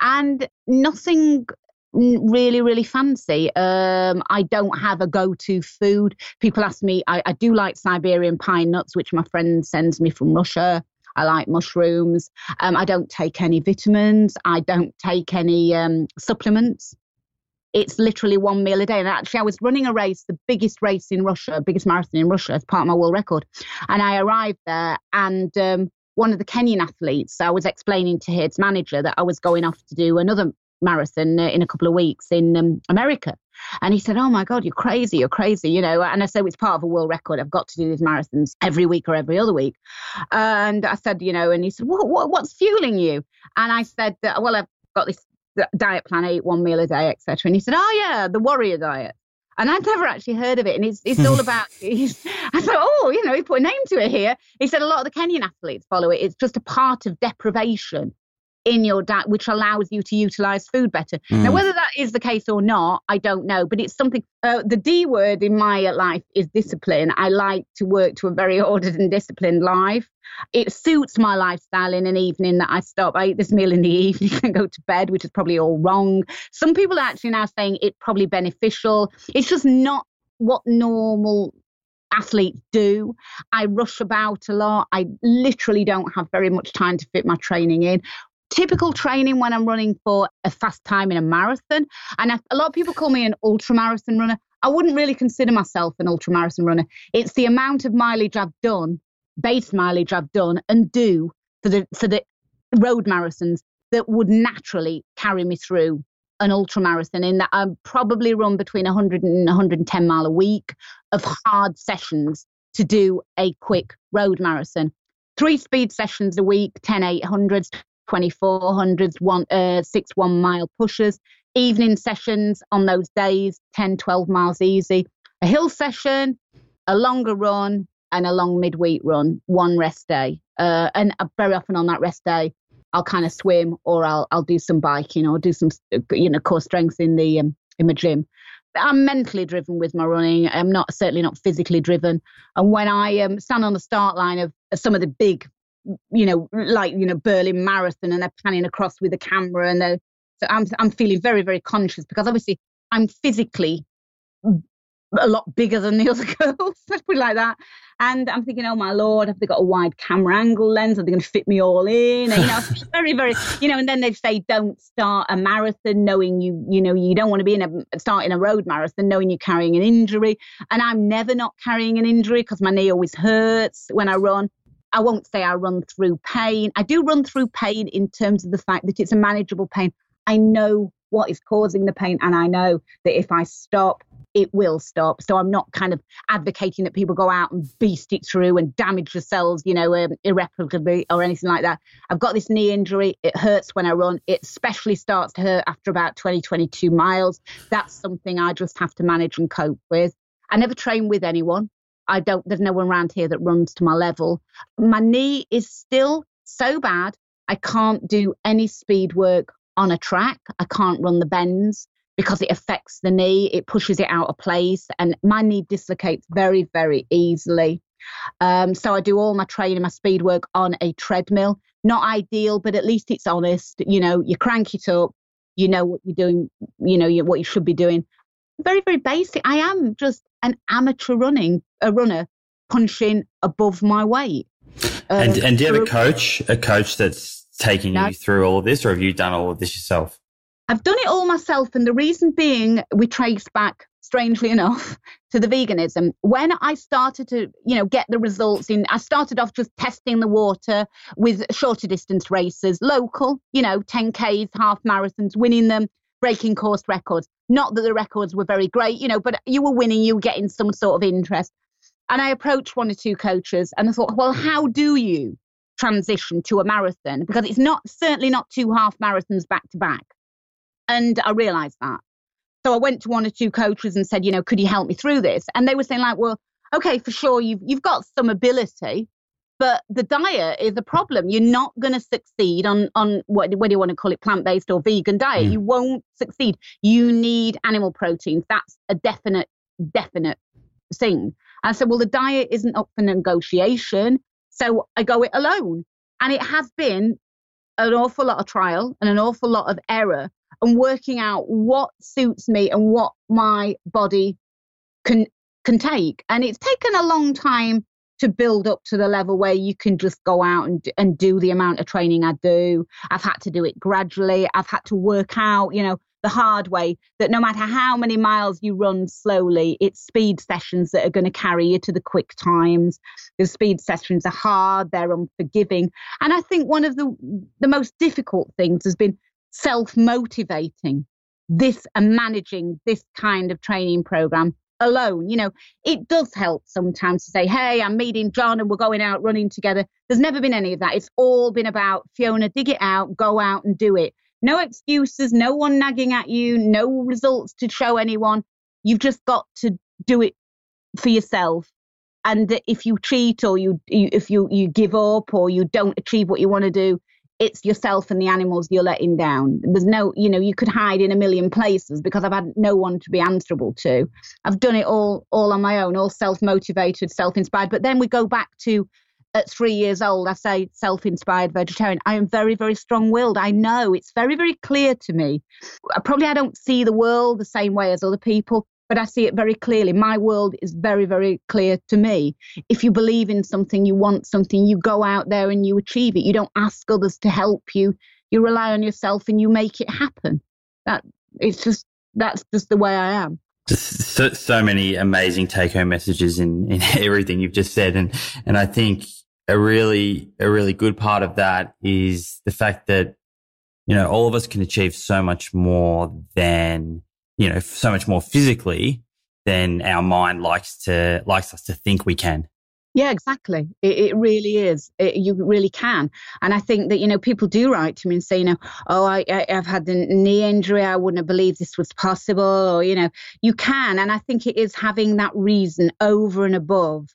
Speaker 1: and nothing really really fancy um, i don't have a go-to food people ask me I, I, do like siberian pine nuts which my friend sends me from russia I like mushrooms. Um, I don't take any vitamins. I don't take any um, supplements. It's literally one meal a day. And actually, I was running a race, the biggest race in Russia, biggest marathon in Russia, as part of my world record. And I arrived there, and um, one of the Kenyan athletes, I was explaining to his manager that I was going off to do another marathon uh, in a couple of weeks in um, America. And he said, Oh my God, you're crazy, you're crazy, you know. And I said, It's part of a world record. I've got to do these marathons every week or every other week. And I said, You know, and he said, what, what, What's fueling you? And I said, Well, I've got this diet plan, I eat one meal a day, etc. And he said, Oh, yeah, the warrior diet. And I'd never actually heard of it. And it's, it's all about, I thought, oh, you know, he put a name to it here. He said a lot of the Kenyan athletes follow it. It's just a part of deprivation in your diet, which allows you to utilize food better. Mm. Now, whether that is the case or not, I don't know, but it's something. Uh, the D word in my life is discipline. I like to work to a very ordered and disciplined life. It suits my lifestyle in an evening that I stop. I eat this meal in the evening and go to bed, which is probably all wrong. Some people are actually now saying it's probably beneficial. It's just not what normal athletes do. I rush about a lot. I literally don't have very much time to fit my training in typical training when I'm running for a fast time in a marathon. And a lot of people call me an ultra marathon runner. I wouldn't really consider myself an ultra marathon runner. It's the amount of mileage I've done, base mileage I've done and do for the for the road marathons that would naturally carry me through an ultra marathon in that I probably run between 100 and 110 mile a week of hard sessions to do a quick road marathon. Three speed sessions a week, 10 800s, 2400s, one, uh, six one mile pushes, evening sessions on those days, 10, 12 miles easy, a hill session, a longer run, and a long midweek run, one rest day. Uh, and very often on that rest day, I'll kind of swim or I'll I'll do some biking or do some you know core strength in the um, in my gym. I'm mentally driven with my running. I'm not certainly not physically driven. And when I um, stand on the start line of some of the big, you know, like you know Berlin Marathon, and they're panning across with the camera, and they're so I'm I'm feeling very very conscious because obviously I'm physically a lot bigger than the other girls, let's put it like that. And I'm thinking, oh my lord, have they got a wide camera angle lens? Are they going to fit me all in? And, you know, very, very, you know. And then they say, don't start a marathon knowing you, you know, you don't want to be in a starting a road marathon knowing you're carrying an injury. And I'm never not carrying an injury because my knee always hurts when I run. I won't say I run through pain. I do run through pain in terms of the fact that it's a manageable pain. I know what is causing the pain, and I know that if I stop, it will stop. So I'm not kind of advocating that people go out and beast it through and damage themselves, you know, um, irreparably or anything like that. I've got this knee injury. It hurts when I run. It especially starts to hurt after about 20, 22 miles. That's something I just have to manage and cope with. I never train with anyone. I don't, there's no one around here that runs to my level. My knee is still so bad. I can't do any speed work on a track. I can't run the bends because it affects the knee, it pushes it out of place, and my knee dislocates very, very easily. Um, so I do all my training, my speed work on a treadmill. Not ideal, but at least it's honest. You know, you crank it up, you know what you're doing, you know what you should be doing. Very, very basic. I am just an amateur running a runner, punching above my weight.
Speaker 3: Uh, and and do you have a coach, a coach that's taking no. you through all of this, or have you done all of this yourself?
Speaker 1: I've done it all myself, and the reason being, we trace back, strangely enough, to the veganism. When I started to, you know, get the results in, I started off just testing the water with shorter distance races, local, you know, 10Ks, half marathons, winning them, breaking course records. Not that the records were very great, you know, but you were winning, you were getting some sort of interest. And I approached one or two coaches and I thought, well, how do you transition to a marathon? Because it's not certainly not two half marathons back to back. And I realized that. So I went to one or two coaches and said, you know, could you help me through this? And they were saying, like, well, okay, for sure, you've, you've got some ability, but the diet is a problem. You're not going to succeed on, on what, do you want to call it, plant based or vegan diet. Mm. You won't succeed. You need animal proteins. That's a definite, definite thing. I said, well, the diet isn't up for negotiation. So I go it alone. And it has been an awful lot of trial and an awful lot of error and working out what suits me and what my body can can take. And it's taken a long time to build up to the level where you can just go out and, and do the amount of training I do. I've had to do it gradually. I've had to work out, you know, the hard way that no matter how many miles you run slowly, it's speed sessions that are going to carry you to the quick times. The speed sessions are hard, they're unforgiving. And I think one of the the most difficult things has been self motivating this and managing this kind of training program alone. You know, it does help sometimes to say, hey, I'm meeting John and we're going out running together. There's never been any of that. It's all been about Fiona, dig it out, go out and do it. No excuses, no one nagging at you, no results to show anyone. You've just got to do it for yourself. And if you cheat or you, you if you, you give up or you don't achieve what you want to do, it's yourself and the animals you're letting down. There's no, you know, you could hide in a million places because I've had no one to be answerable to. I've done it all all on my own, all self-motivated, self-inspired. But then we go back to at three years old, I say self-inspired vegetarian. I am very, very strong-willed. I know it's very, very clear to me. Probably I don't see the world the same way as other people, but I see it very clearly. My world is very, very clear to me. If you believe in something, you want something, you go out there and you achieve it. You don't ask others to help you. You rely on yourself and you make it happen. That it's just that's just the way I am.
Speaker 3: So, so many amazing take home messages in, in everything you've just said. And, and I think a really, a really good part of that is the fact that you know, all of us can achieve so much more than, you know, so much more physically than our mind likes to, likes us to think we can.
Speaker 1: Yeah, exactly. It, it really is. It, you really can. And I think that, you know, people do write to me and say, you know, oh, I, I, have had a knee injury. I wouldn't have believed this was possible. Or, you know, you can. And I think it is having that reason over and above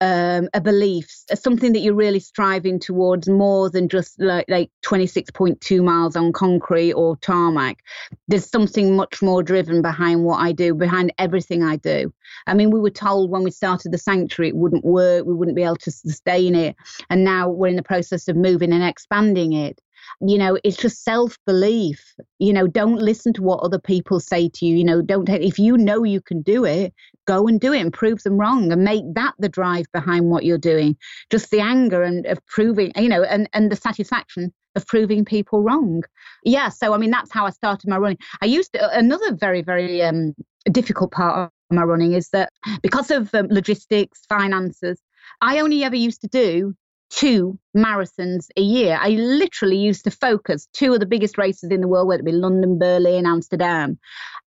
Speaker 1: um, a belief, something that you're really striving towards more than just like, like 26.2 miles on concrete or tarmac. There's something much more driven behind what I do, behind everything I do. I mean, we were told when we started the sanctuary it wouldn't work, we wouldn't be able to sustain it. And now we're in the process of moving and expanding it you know it's just self belief you know don't listen to what other people say to you you know don't if you know you can do it go and do it and prove them wrong and make that the drive behind what you're doing. Just the anger and of proving you know and and the satisfaction of proving people wrong. Yeah so i mean that's how i started my running. I used to, another very very um, difficult part of my running is that because of um, logistics finances i only ever used to do two marathons a year. I literally used to focus two of the biggest races in the world, whether it be London, Berlin, Amsterdam.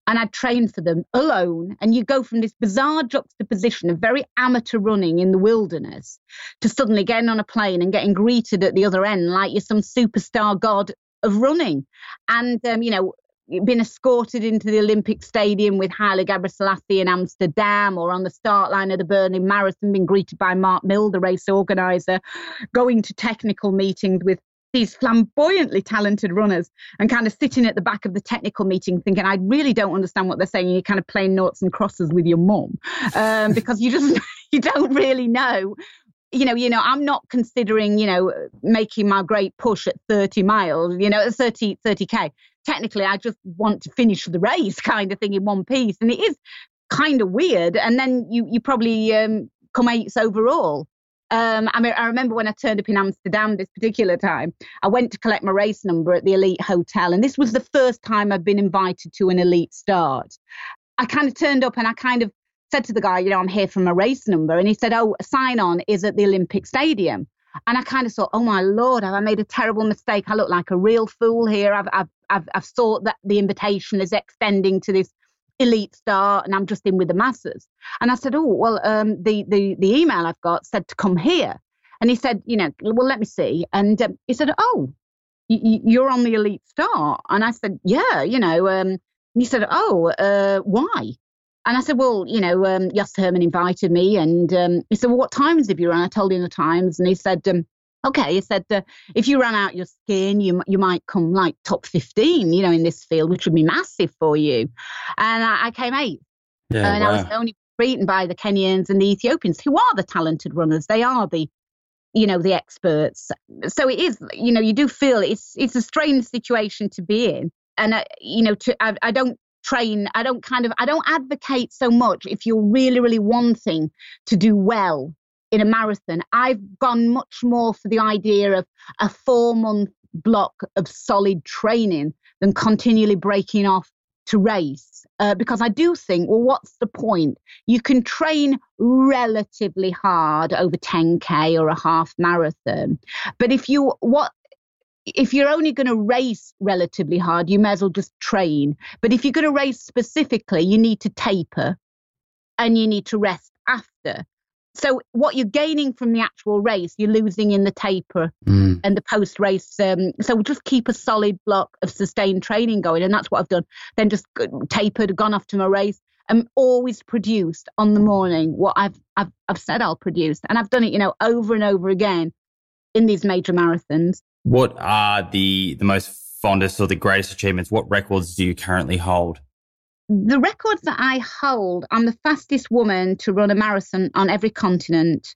Speaker 1: And I'd train for them alone. And you go from this bizarre juxtaposition of very amateur running in the wilderness to suddenly getting on a plane and getting greeted at the other end like you're some superstar god of running. And, um, you know, been escorted into the Olympic Stadium with Haile Gebrselassie in Amsterdam or on the start line of the Berlin Marathon, been greeted by Mark Milde, the race organizer, going to technical meetings with these flamboyantly talented runners and kind of sitting at the back of the technical meeting thinking, I really don't understand what they're saying. You're kind of playing noughts and crosses with your mum um, because you just, you don't really know you know, you know, I'm not considering, you know, making my great push at 30 miles, you know, at 30, 30k technically I just want to finish the race kind of thing in one piece. And it is kind of weird. And then you, you probably um, come eights overall. Um, I mean, I remember when I turned up in Amsterdam this particular time, I went to collect my race number at the Elite Hotel, and this was the first time I've been invited to an elite start. I kind of turned up and I kind of said to the guy, you know, I'm here for my race number, and he said, oh, sign on is at the Olympic Stadium. And I kind of thought, oh my lord, have I made a terrible mistake? I look like a real fool here. I've I've I've, I've thought that the invitation is extending to this elite star, and I'm just in with the masses. And I said, oh well, um, the the the email I've got said to come here, and he said, you know, well let me see, and um, he said, oh, you're on the elite star, and I said, yeah, you know, um, he said, oh, uh, why? And I said, well, you know, um, Jos Hermens invited me. And um, he said, well, what times have you run? I told him the times. And he said, um, okay, he said, uh, if you ran out your skin, you, you might come like top 15, you know, in this field, which would be massive for you. And I, I came eighth. Yeah, and wow. I was only beaten by the Kenyans and the Ethiopians, who are the talented runners. They are the you know the experts so it is you know you do feel it's it's a strange situation to be in and uh, you know to I, I don't train i don't kind of i don't advocate so much if you're really really wanting to do well in a marathon i've gone much more for the idea of a four month block of solid training than continually breaking off to race uh, because I do think, well, what's the point? You can train relatively hard over 10k or a half marathon, but if you what if you're only going to race relatively hard, you may as well just train. But if you're going to race specifically, you need to taper and you need to rest after. So what you're gaining from the actual race, you're losing in the taper mm. and the post race. Um, so just keep a solid block of sustained training going, and that's what I've done. Then just tapered, gone off to my race, and always produced on the morning what I've I've I've said I'll produce, and I've done it, you know, over and over again in these major marathons.
Speaker 3: What are the the most fondest or the greatest achievements? What records do you currently hold?
Speaker 1: The records that I hold, I'm the fastest woman to run a marathon on every continent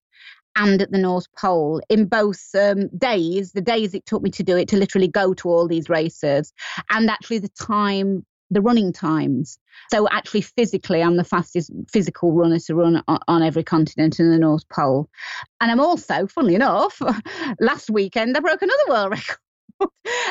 Speaker 1: and at the North Pole in both um, days, the days it took me to do it, to literally go to all these races, and actually the time the running times. So actually, physically, I'm the fastest physical runner to run on, on, every continent in the North Pole. And I'm also, funnily enough, last weekend I broke another world record.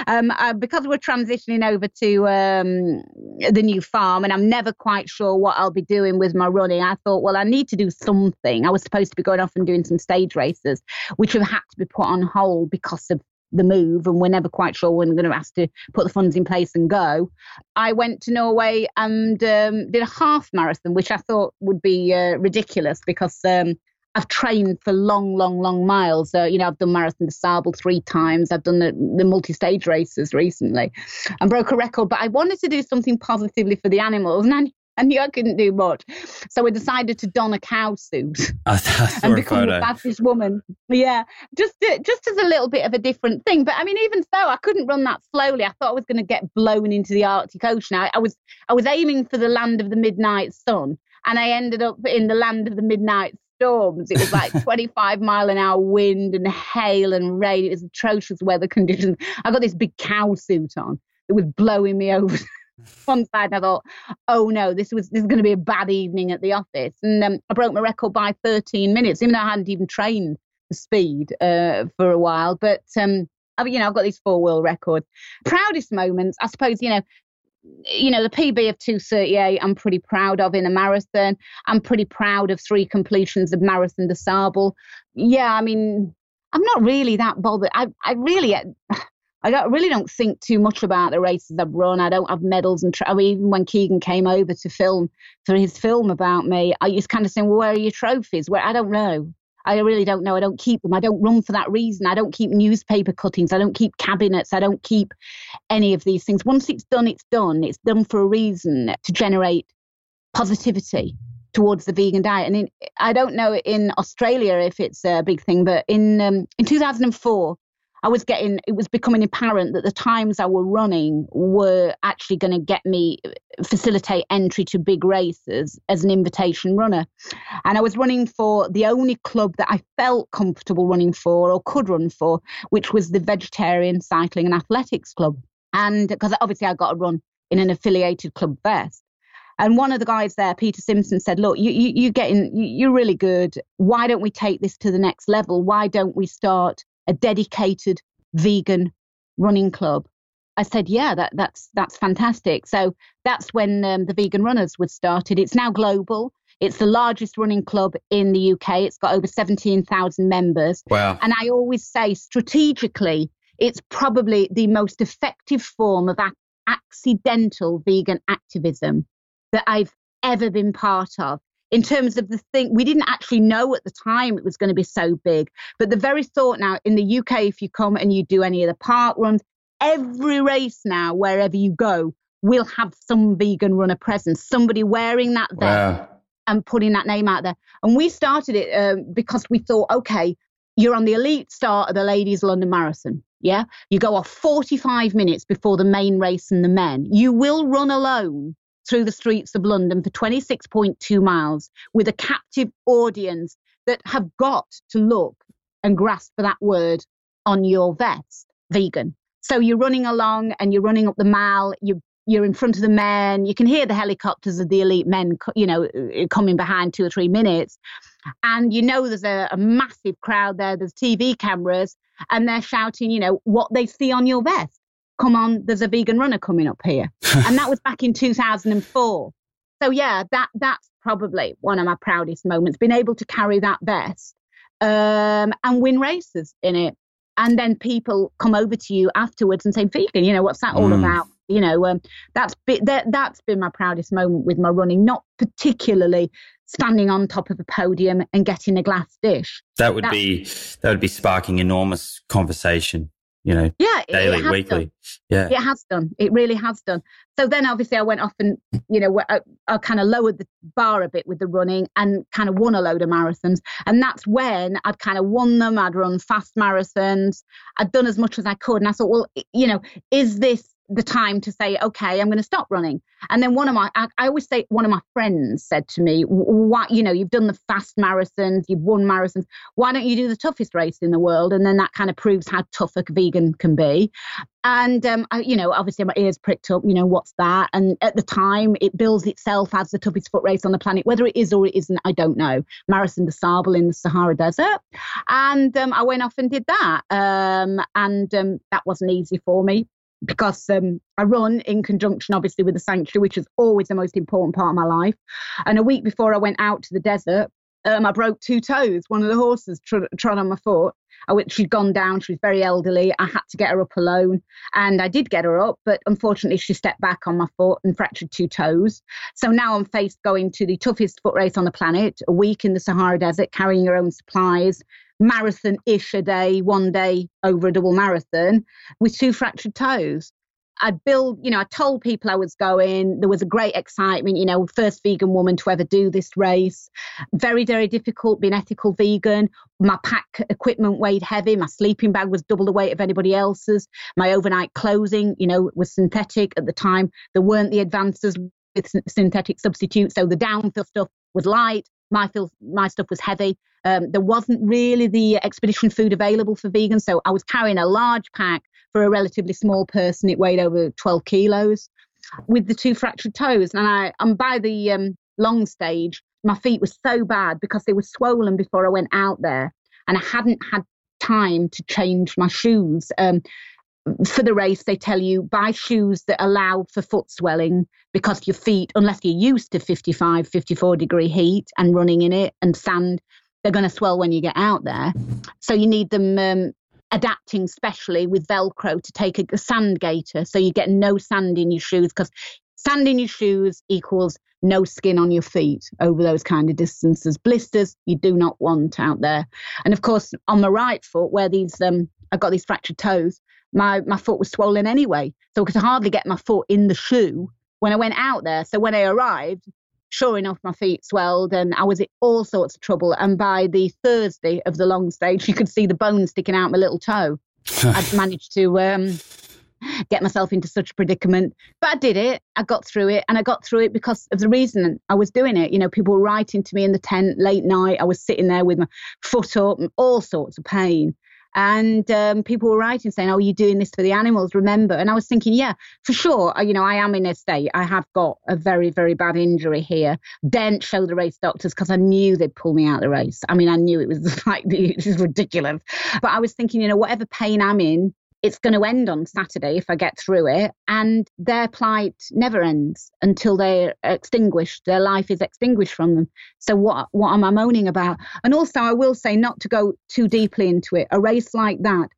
Speaker 1: um, uh, because we're transitioning over to um, the new farm and I'm never quite sure what I'll be doing with my running, I thought, well, I need to do something. I was supposed to be going off and doing some stage races, which have had to be put on hold because of the move and we're never quite sure when we're going to have to put the funds in place and go. I went to Norway and um, did a half marathon, which I thought would be uh, ridiculous because um, I've trained for long, long, long miles. Uh, you know, I've done Marathon des Sables three times. I've done the, the multi-stage races recently and broke a record. But I wanted to do something positively for the animals. And I, I knew I couldn't do much. So we decided to don a cow suit and become a fastest woman. Yeah, just to, just as a little bit of a different thing. But I mean, even so, I couldn't run that slowly. I thought I was going to get blown into the Arctic Ocean. I, I was I was aiming for the land of the midnight sun, and I ended up in the land of the midnight storms. It was like 25 mile an hour wind and hail and rain. It was atrocious weather conditions. I got this big cow suit on. It was blowing me over one side. I thought, oh no, this was this is going to be a bad evening at the office. And um, I broke my record by 13 minutes, even though I hadn't even trained the speed uh, for a while. But um, I mean, you know, I've got these four world records. Proudest moments, I suppose, you know, you know, the PB of 238, I'm pretty proud of in a marathon. I'm pretty proud of three completions of Marathon des Sables. Yeah, I mean, I'm not really that bothered. I, I really, I don't, really don't think too much about the races I've run. I don't have medals and I mean, even when Keegan came over to film for his film about me, I just kind of saying, well, where are your trophies? Where I don't know. I really don't know. I don't keep them. I don't run for that reason. I don't keep newspaper cuttings. I don't keep cabinets. I don't keep any of these things. Once it's done, it's done. It's done for a reason to generate positivity towards the vegan diet. And in, I don't know in Australia if it's a big thing, but in um, in 2004, I was getting, it was becoming apparent that the times I were running were actually going to get me, uh, facilitate entry to big races as an invitation runner. And I was running for the only club that I felt comfortable running for or could run for, which was the Vegetarian Cycling and Athletics Club. And because obviously I got to run in an affiliated club first. And one of the guys there, Peter Simpson, said, "Look, you, you you're getting, you're really good. Why don't we take this to the next level? Why don't we start a dedicated vegan running club. I said, yeah, that, that's that's fantastic. So that's when um, the Vegan Runners was started. It's now global. It's the largest running club in the UK. It's got over 17,000 members.
Speaker 3: Wow.
Speaker 1: And I always say strategically, it's probably the most effective form of accidental vegan activism that I've ever been part of in terms of the thing we didn't actually know at the time it was going to be so big but the very thought now in the uk if you come and you do any of the park runs every race now wherever you go will have some vegan runner presence somebody wearing that there wow. and putting that name out there. And we started it um, because we thought okay you're on the elite start of the ladies london marathon yeah? You go off 45 minutes before the main race and the men. You will run alone through the streets of London for 26.2 miles with a captive audience that have got to look and grasp for that word on your vest, vegan. So you're running along and you're running up the mall, you you're in front of the men, you can hear the helicopters of the elite men, you know, uh, coming behind two or three minutes. And you know there's a, a massive crowd there, there's TV cameras, and they're shouting, you know, what they see on your vest come on, there's a vegan runner coming up here. and that was back in 2004. So yeah, that that's probably one of my proudest moments, being able to carry that vest um, and win races in it. And then people come over to you afterwards and say, vegan, you know, what's that all mm. about? You know, um, that's been, that, that's been my proudest moment with my running, not particularly standing on top of a podium and getting a glass dish.
Speaker 3: That would that's, be that would be sparking enormous conversation you know,
Speaker 1: yeah,
Speaker 3: daily, weekly.
Speaker 1: Done. Yeah, it has done. It really has done. So then, obviously, I went off and you know, I, I kind of lowered the bar a bit with the running and kind of won a load of marathons. And that's when I'd kind of won them. I'd run fast marathons. I'd done as much as I could, and I thought, well, you know, is this the time to say, okay, I'm going to stop running. And then one of my, I, I, always say, one of my friends said to me, why, you know, you've done the fast marathons, you've won marathons. Why don't you do the toughest race in the world? And then that kind of proves how tough a vegan can be. And, um, I, you know, obviously my ears pricked up, you know, what's that? And at the time, it bills itself as the toughest foot race on the planet. Whether it is or it isn't, I don't know. Marathon des Sables in the Sahara Desert. And um, I went off and did that. Um, and um, that wasn't easy for me because um, I run in conjunction, obviously, with the sanctuary, which is always the most important part of my life. And a week before I went out to the desert, um, I broke two toes. One of the horses trod, trod on my foot. I went, she'd gone down. She was very elderly. I had to get her up alone. And I did get her up, but unfortunately, she stepped back on my foot and fractured two toes. So now I'm faced going to the toughest foot race on the planet, a week in the Sahara Desert, carrying your own supplies, marathon ish a day, one day over a double marathon with two fractured toes. I'd build, you know, I told people I was going. There was a great excitement, you know, first vegan woman to ever do this race. Very, very difficult being ethical vegan. My pack equipment weighed heavy. My sleeping bag was double the weight of anybody else's. My overnight clothing, you know, was synthetic at the time. There weren't the advances with synthetic substitutes. So the downfill stuff was light. My, my stuff was heavy. Um, there wasn't really the expedition food available for vegans. So I was carrying a large pack for a relatively small person, it weighed over 12 kilos with the two fractured toes. And I, I'm by the um, long stage. My feet were so bad because they were swollen before I went out there, and I hadn't had time to change my shoes. Um, for the race, they tell you buy shoes that allow for foot swelling because your feet, unless you're used to 55, 54 degree heat and running in it and sand, they're going to swell when you get out there. So you need them um, adapting specially with Velcro to take a, sand gaiter so you get no sand in your shoes because sand in your shoes equals no skin on your feet over those kind of distances. Blisters you do not want out there. And of course, on the right foot, where these um, I've got these fractured toes, my my foot was swollen anyway, so I could hardly get my foot in the shoe when I went out there. So when I arrived, sure enough, my feet swelled and I was in all sorts of trouble. And by the Thursday of the long stage, you could see the bone sticking out my little toe. I'd managed to um, get myself into such a predicament. But I did it. I got through it. And I got through it because of the reason I was doing it. You know, people were writing to me in the tent late night. I was sitting there with my foot up and all sorts of pain. And um, people were writing saying, "Oh, you're doing this for the animals, remember?" And I was thinking, yeah, for sure. You know, I am in a state. I have got a very, very bad injury here. Didn't show the race doctors because I knew they'd pull me out of the race. I mean, I knew it was like this is ridiculous. But I was thinking, you know, whatever pain I'm in, it's going to end on Saturday if I get through it. And their plight never ends until they're extinguished. Their life is extinguished from them. So what what am I moaning about? And also, I will say not to go too deeply into it. A race like that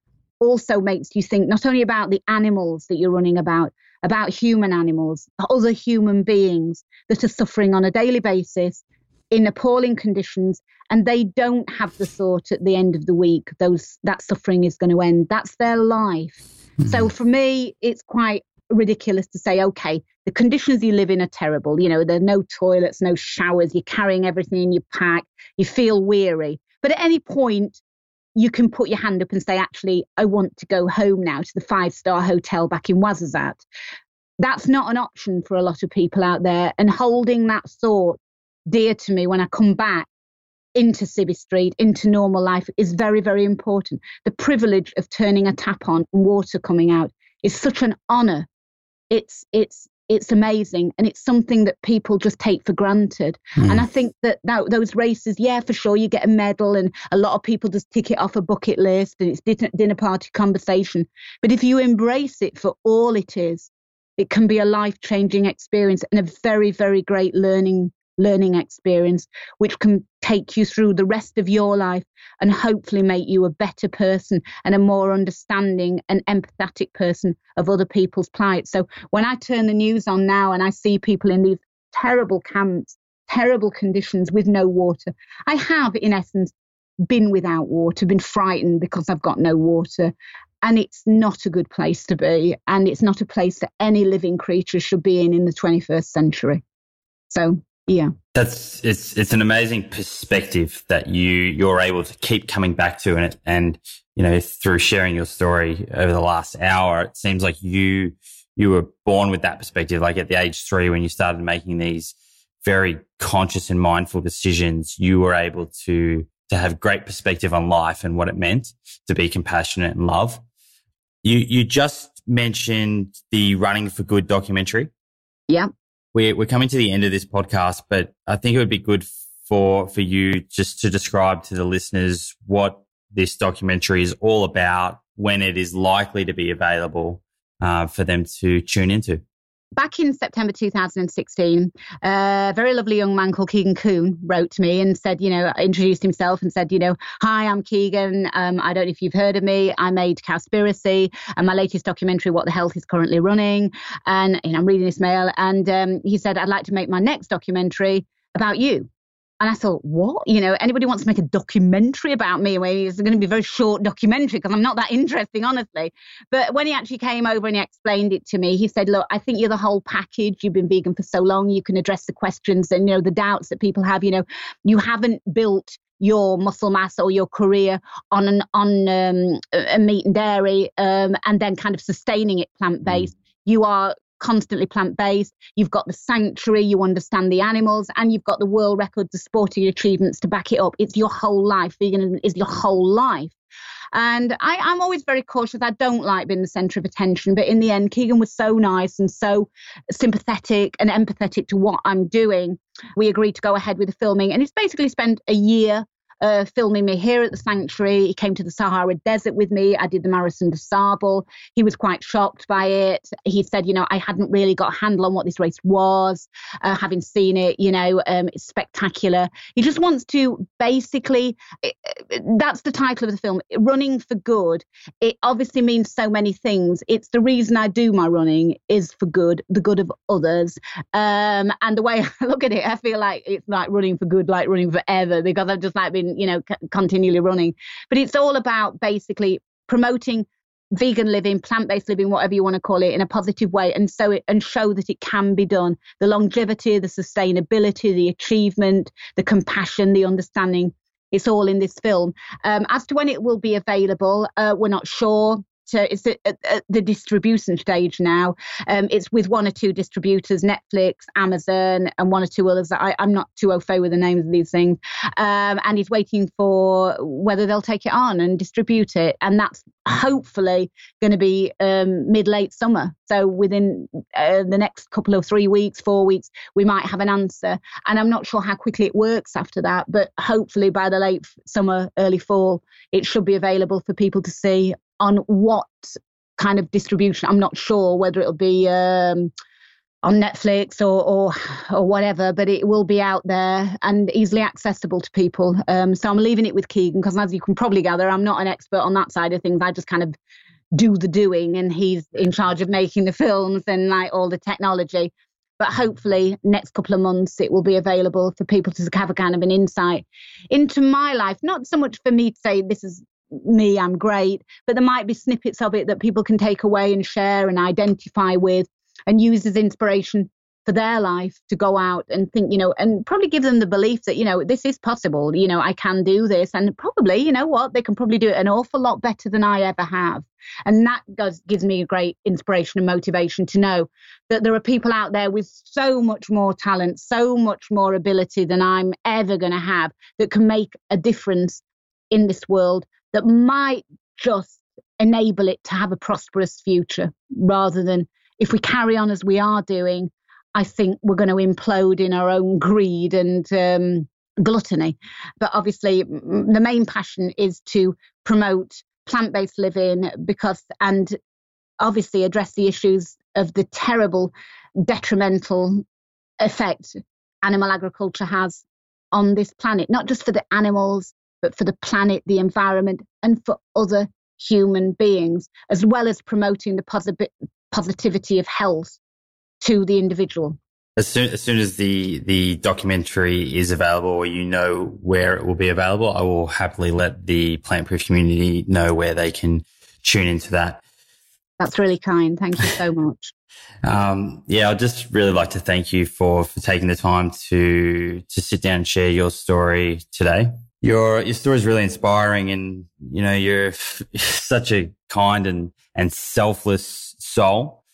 Speaker 1: also makes you think not only about the animals that you're running about, about human animals, other human beings that are suffering on a daily basis in appalling conditions and they don't have the thought at the end of the week those that suffering is going to end. That's their life. Mm-hmm. so for me it's quite ridiculous to say okay the conditions you live in are terrible. You know there are no toilets no showers you're carrying everything in your pack you feel weary. But at any point you can put your hand up and say actually i want to go home now to the five star hotel back in Ouarzazate that's not an option for a lot of people out there and holding that thought dear to me when I come back into Civvy Street, into normal life, is very, very important. The privilege of turning a tap on and water coming out is such an honour. It's it's it's amazing and it's something that people just take for granted mm. and i think that, that those races yeah for sure you get a medal and a lot of people just tick it off a bucket list and it's dinner, dinner party conversation but if you embrace it for all it is it can be a life changing experience and a very very great learning learning experience, which can take you through the rest of your life and hopefully make you a better person and a more understanding and empathetic person of other people's plight. So when I turn the news on now and I see people in these terrible camps, terrible conditions with no water, I have, in essence, been without water, been frightened because I've got no water. And it's not a good place to be. And it's not a place that any living creature should be in in the 21st century. So yeah.
Speaker 3: That's it's it's an amazing perspective that you you're able to keep coming back to and and you know through sharing your story over the last hour it seems like you you were born with that perspective. Like at the age 3 when you started making these very conscious and mindful decisions you were able to to have great perspective on life and what it meant to be compassionate and love. You you just mentioned the running for good documentary.
Speaker 1: Yeah
Speaker 3: we're, we're coming to the end of this podcast, but I think it would be good for, for you just to describe to the listeners what this documentary is all about, when it is likely to be available uh, for them to tune into.
Speaker 1: Back in September 2016, a very lovely young man called Keegan Kuhn wrote to me and said, you know, introduced himself and said, you know, hi, I'm Keegan. Um, I don't know if you've heard of me. I made Cowspiracy and my latest documentary, What the Health, is currently running. And know, I'm reading this mail. And um, he said, I'd like to make my next documentary about you. And I thought, what? You know, anybody wants to make a documentary about me? Well, it's going to be a very short documentary because I'm not that interesting, honestly. But when he actually came over and he explained it to me, he said, look, I think you're the whole package. You've been vegan for so long. You can address the questions and, you know, the doubts that people have. You know, you haven't built your muscle mass or your career on an on um, a meat and dairy um, and then kind of sustaining it plant based. Mm. You are constantly plant based. You've got the sanctuary, you understand the animals, and you've got the world records, the sporting achievements to back it up. It's your whole life. Veganism is your whole life. And I, I'm always very cautious. I don't like being the centre of attention. But in the end, Keegan was so nice and so sympathetic and empathetic to what I'm doing. We agreed to go ahead with the filming. And it's basically spent a year uh, filming me here at the sanctuary. He came to the Sahara Desert with me. I did the Marathon des Sables. He was quite shocked by it. He said, you know, I hadn't really got a handle on what this race was, uh, having seen it, you know, um, it's spectacular. He just wants to basically, that's the title of the film, Running for Good. It obviously means so many things. It's the reason I do my running is for good, the good of others. Um, and the way I look at it, I feel like it's like running for good, like running forever, because I've just like been you know, c- continually running. But it's all about basically promoting vegan living, plant-based living, whatever you want to call it, in a positive way, and so it and show that it can be done. The longevity, the sustainability, the achievement, the compassion, the understanding. It's all in this film. Um, as to when it will be available, uh, we're not sure to it's at, at the distribution stage now. Um, it's with one or two distributors, Netflix, Amazon, and one or two others. I, am not too au fait with the names of these things. Um, and he's waiting for whether they'll take it on and distribute it, and that's hopefully going to be um, mid late summer. So within uh, the next couple of three weeks, four weeks, we might have an answer. And I'm not sure how quickly it works after that, but hopefully by the late summer, early fall, it should be available for people to see on what kind of distribution. I'm not sure whether it'll be um, on Netflix or, or or whatever, but it will be out there and easily accessible to people. Um, so I'm leaving it with Keegan because, as you can probably gather, I'm not an expert on that side of things. I just kind of do the doing, and he's in charge of making the films and like all the technology. But hopefully, next couple of months, it will be available for people to have a kind of an insight into my life. Not so much for me to say this is me, I'm great. But there might be snippets of it that people can take away and share and identify with and use as inspiration for their life to go out and think, you know, and probably give them the belief that, you know, this is possible, you know, I can do this. And probably, you know what, they can probably do it an awful lot better than I ever have. And that does, gives me a great inspiration and motivation to know that there are people out there with so much more talent, so much more ability than I'm ever going to have that can make a difference in this world that might just enable it to have a prosperous future rather than if we carry on as we are doing, I think we're going to implode in our own greed and um, gluttony. But obviously, the main passion is to promote plant based living because, and obviously, address the issues of the terrible detrimental effect animal agriculture has on this planet, not just for the animals, but for the planet, the environment, and for other human beings, as well as promoting the posi- positivity of health to the individual.
Speaker 3: As soon, as soon as the, the documentary is available or you know where it will be available, I will happily let the plant proof community know where they can tune into that.
Speaker 1: That's really kind. Thank you so much.
Speaker 3: um, yeah, I'd just really like to thank you for, for taking the time to, to sit down and share your story today your your story is really inspiring, and you know you're such a kind and and selfless soul.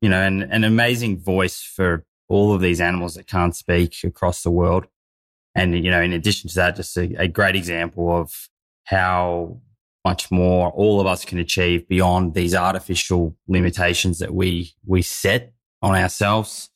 Speaker 3: You know, and an amazing voice for all of these animals that can't speak across the world. And you know, in addition to that, just a, a great example of how much more all of us can achieve beyond these artificial limitations that we we set on ourselves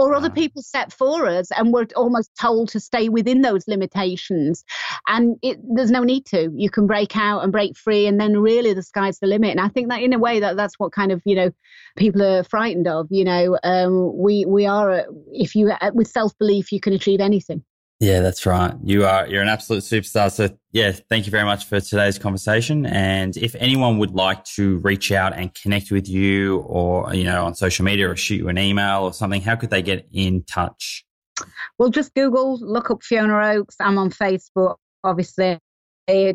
Speaker 1: or other people set for us and we're almost told to stay within those limitations. And it, there's no need to. You can break out and break free and then really the sky's the limit. And i think that in a way that that's what kind of you know people are frightened of you know um, we we are if you with self-belief you can achieve anything
Speaker 3: yeah, that's right. You are you're an absolute superstar. So yeah, thank you very much for today's conversation. And if anyone would like to reach out and connect with you or you know on social media or shoot you an email or something, how could they get in touch?
Speaker 1: Well, just Google, look up Fiona Oakes. I'm on Facebook, obviously.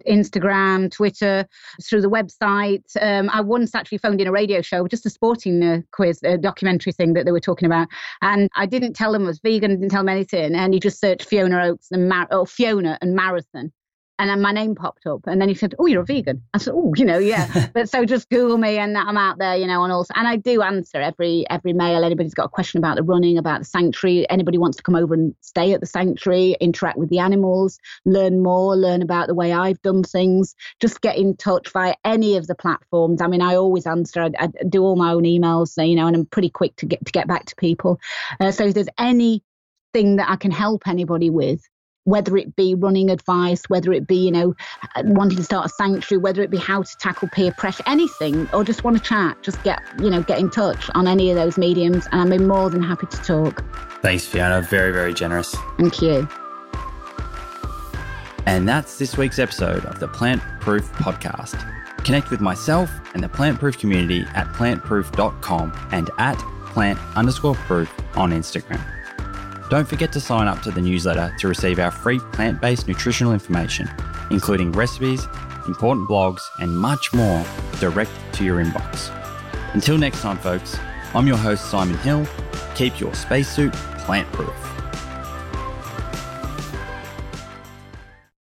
Speaker 1: Instagram, Twitter, through the website. Um, I once actually phoned in a radio show, just a sporting uh, quiz, a documentary thing that they were talking about. And I didn't tell them I was vegan, didn't tell them anything. And he just searched Fiona Oakes and Mar- or Fiona and marathon and then my name popped up. And then he said oh you're a vegan. I said oh you know yeah. But so just google me and i'm out there you know and also and i do answer every every mail. Anybody's got a question about the running about the sanctuary anybody wants to come over and stay at the sanctuary interact with the animals learn more learn about the way i've done things just get in touch via any of the platforms. I mean i always answer i, I do all my own emails you know and i'm pretty quick to get to get back to people. Uh, so if there's any thing that I can help anybody with, whether it be running advice, whether it be, you know, wanting to start a sanctuary, whether it be how to tackle peer pressure, anything, or just want to chat, just get, you know, get in touch on any of those mediums. And I'm more than happy to talk.
Speaker 3: Thanks, Fiona. Very, very generous.
Speaker 1: Thank you.
Speaker 3: And that's this week's episode of the Plant Proof Podcast. Connect with myself and the Plant Proof community at plantproof.com and at plant underscore proof on Instagram. Don't forget to sign up to the newsletter to receive our free plant based nutritional information, including recipes, important blogs, and much more direct to your inbox. Until next time, folks, I'm your host, Simon Hill. Keep your spacesuit plant proof.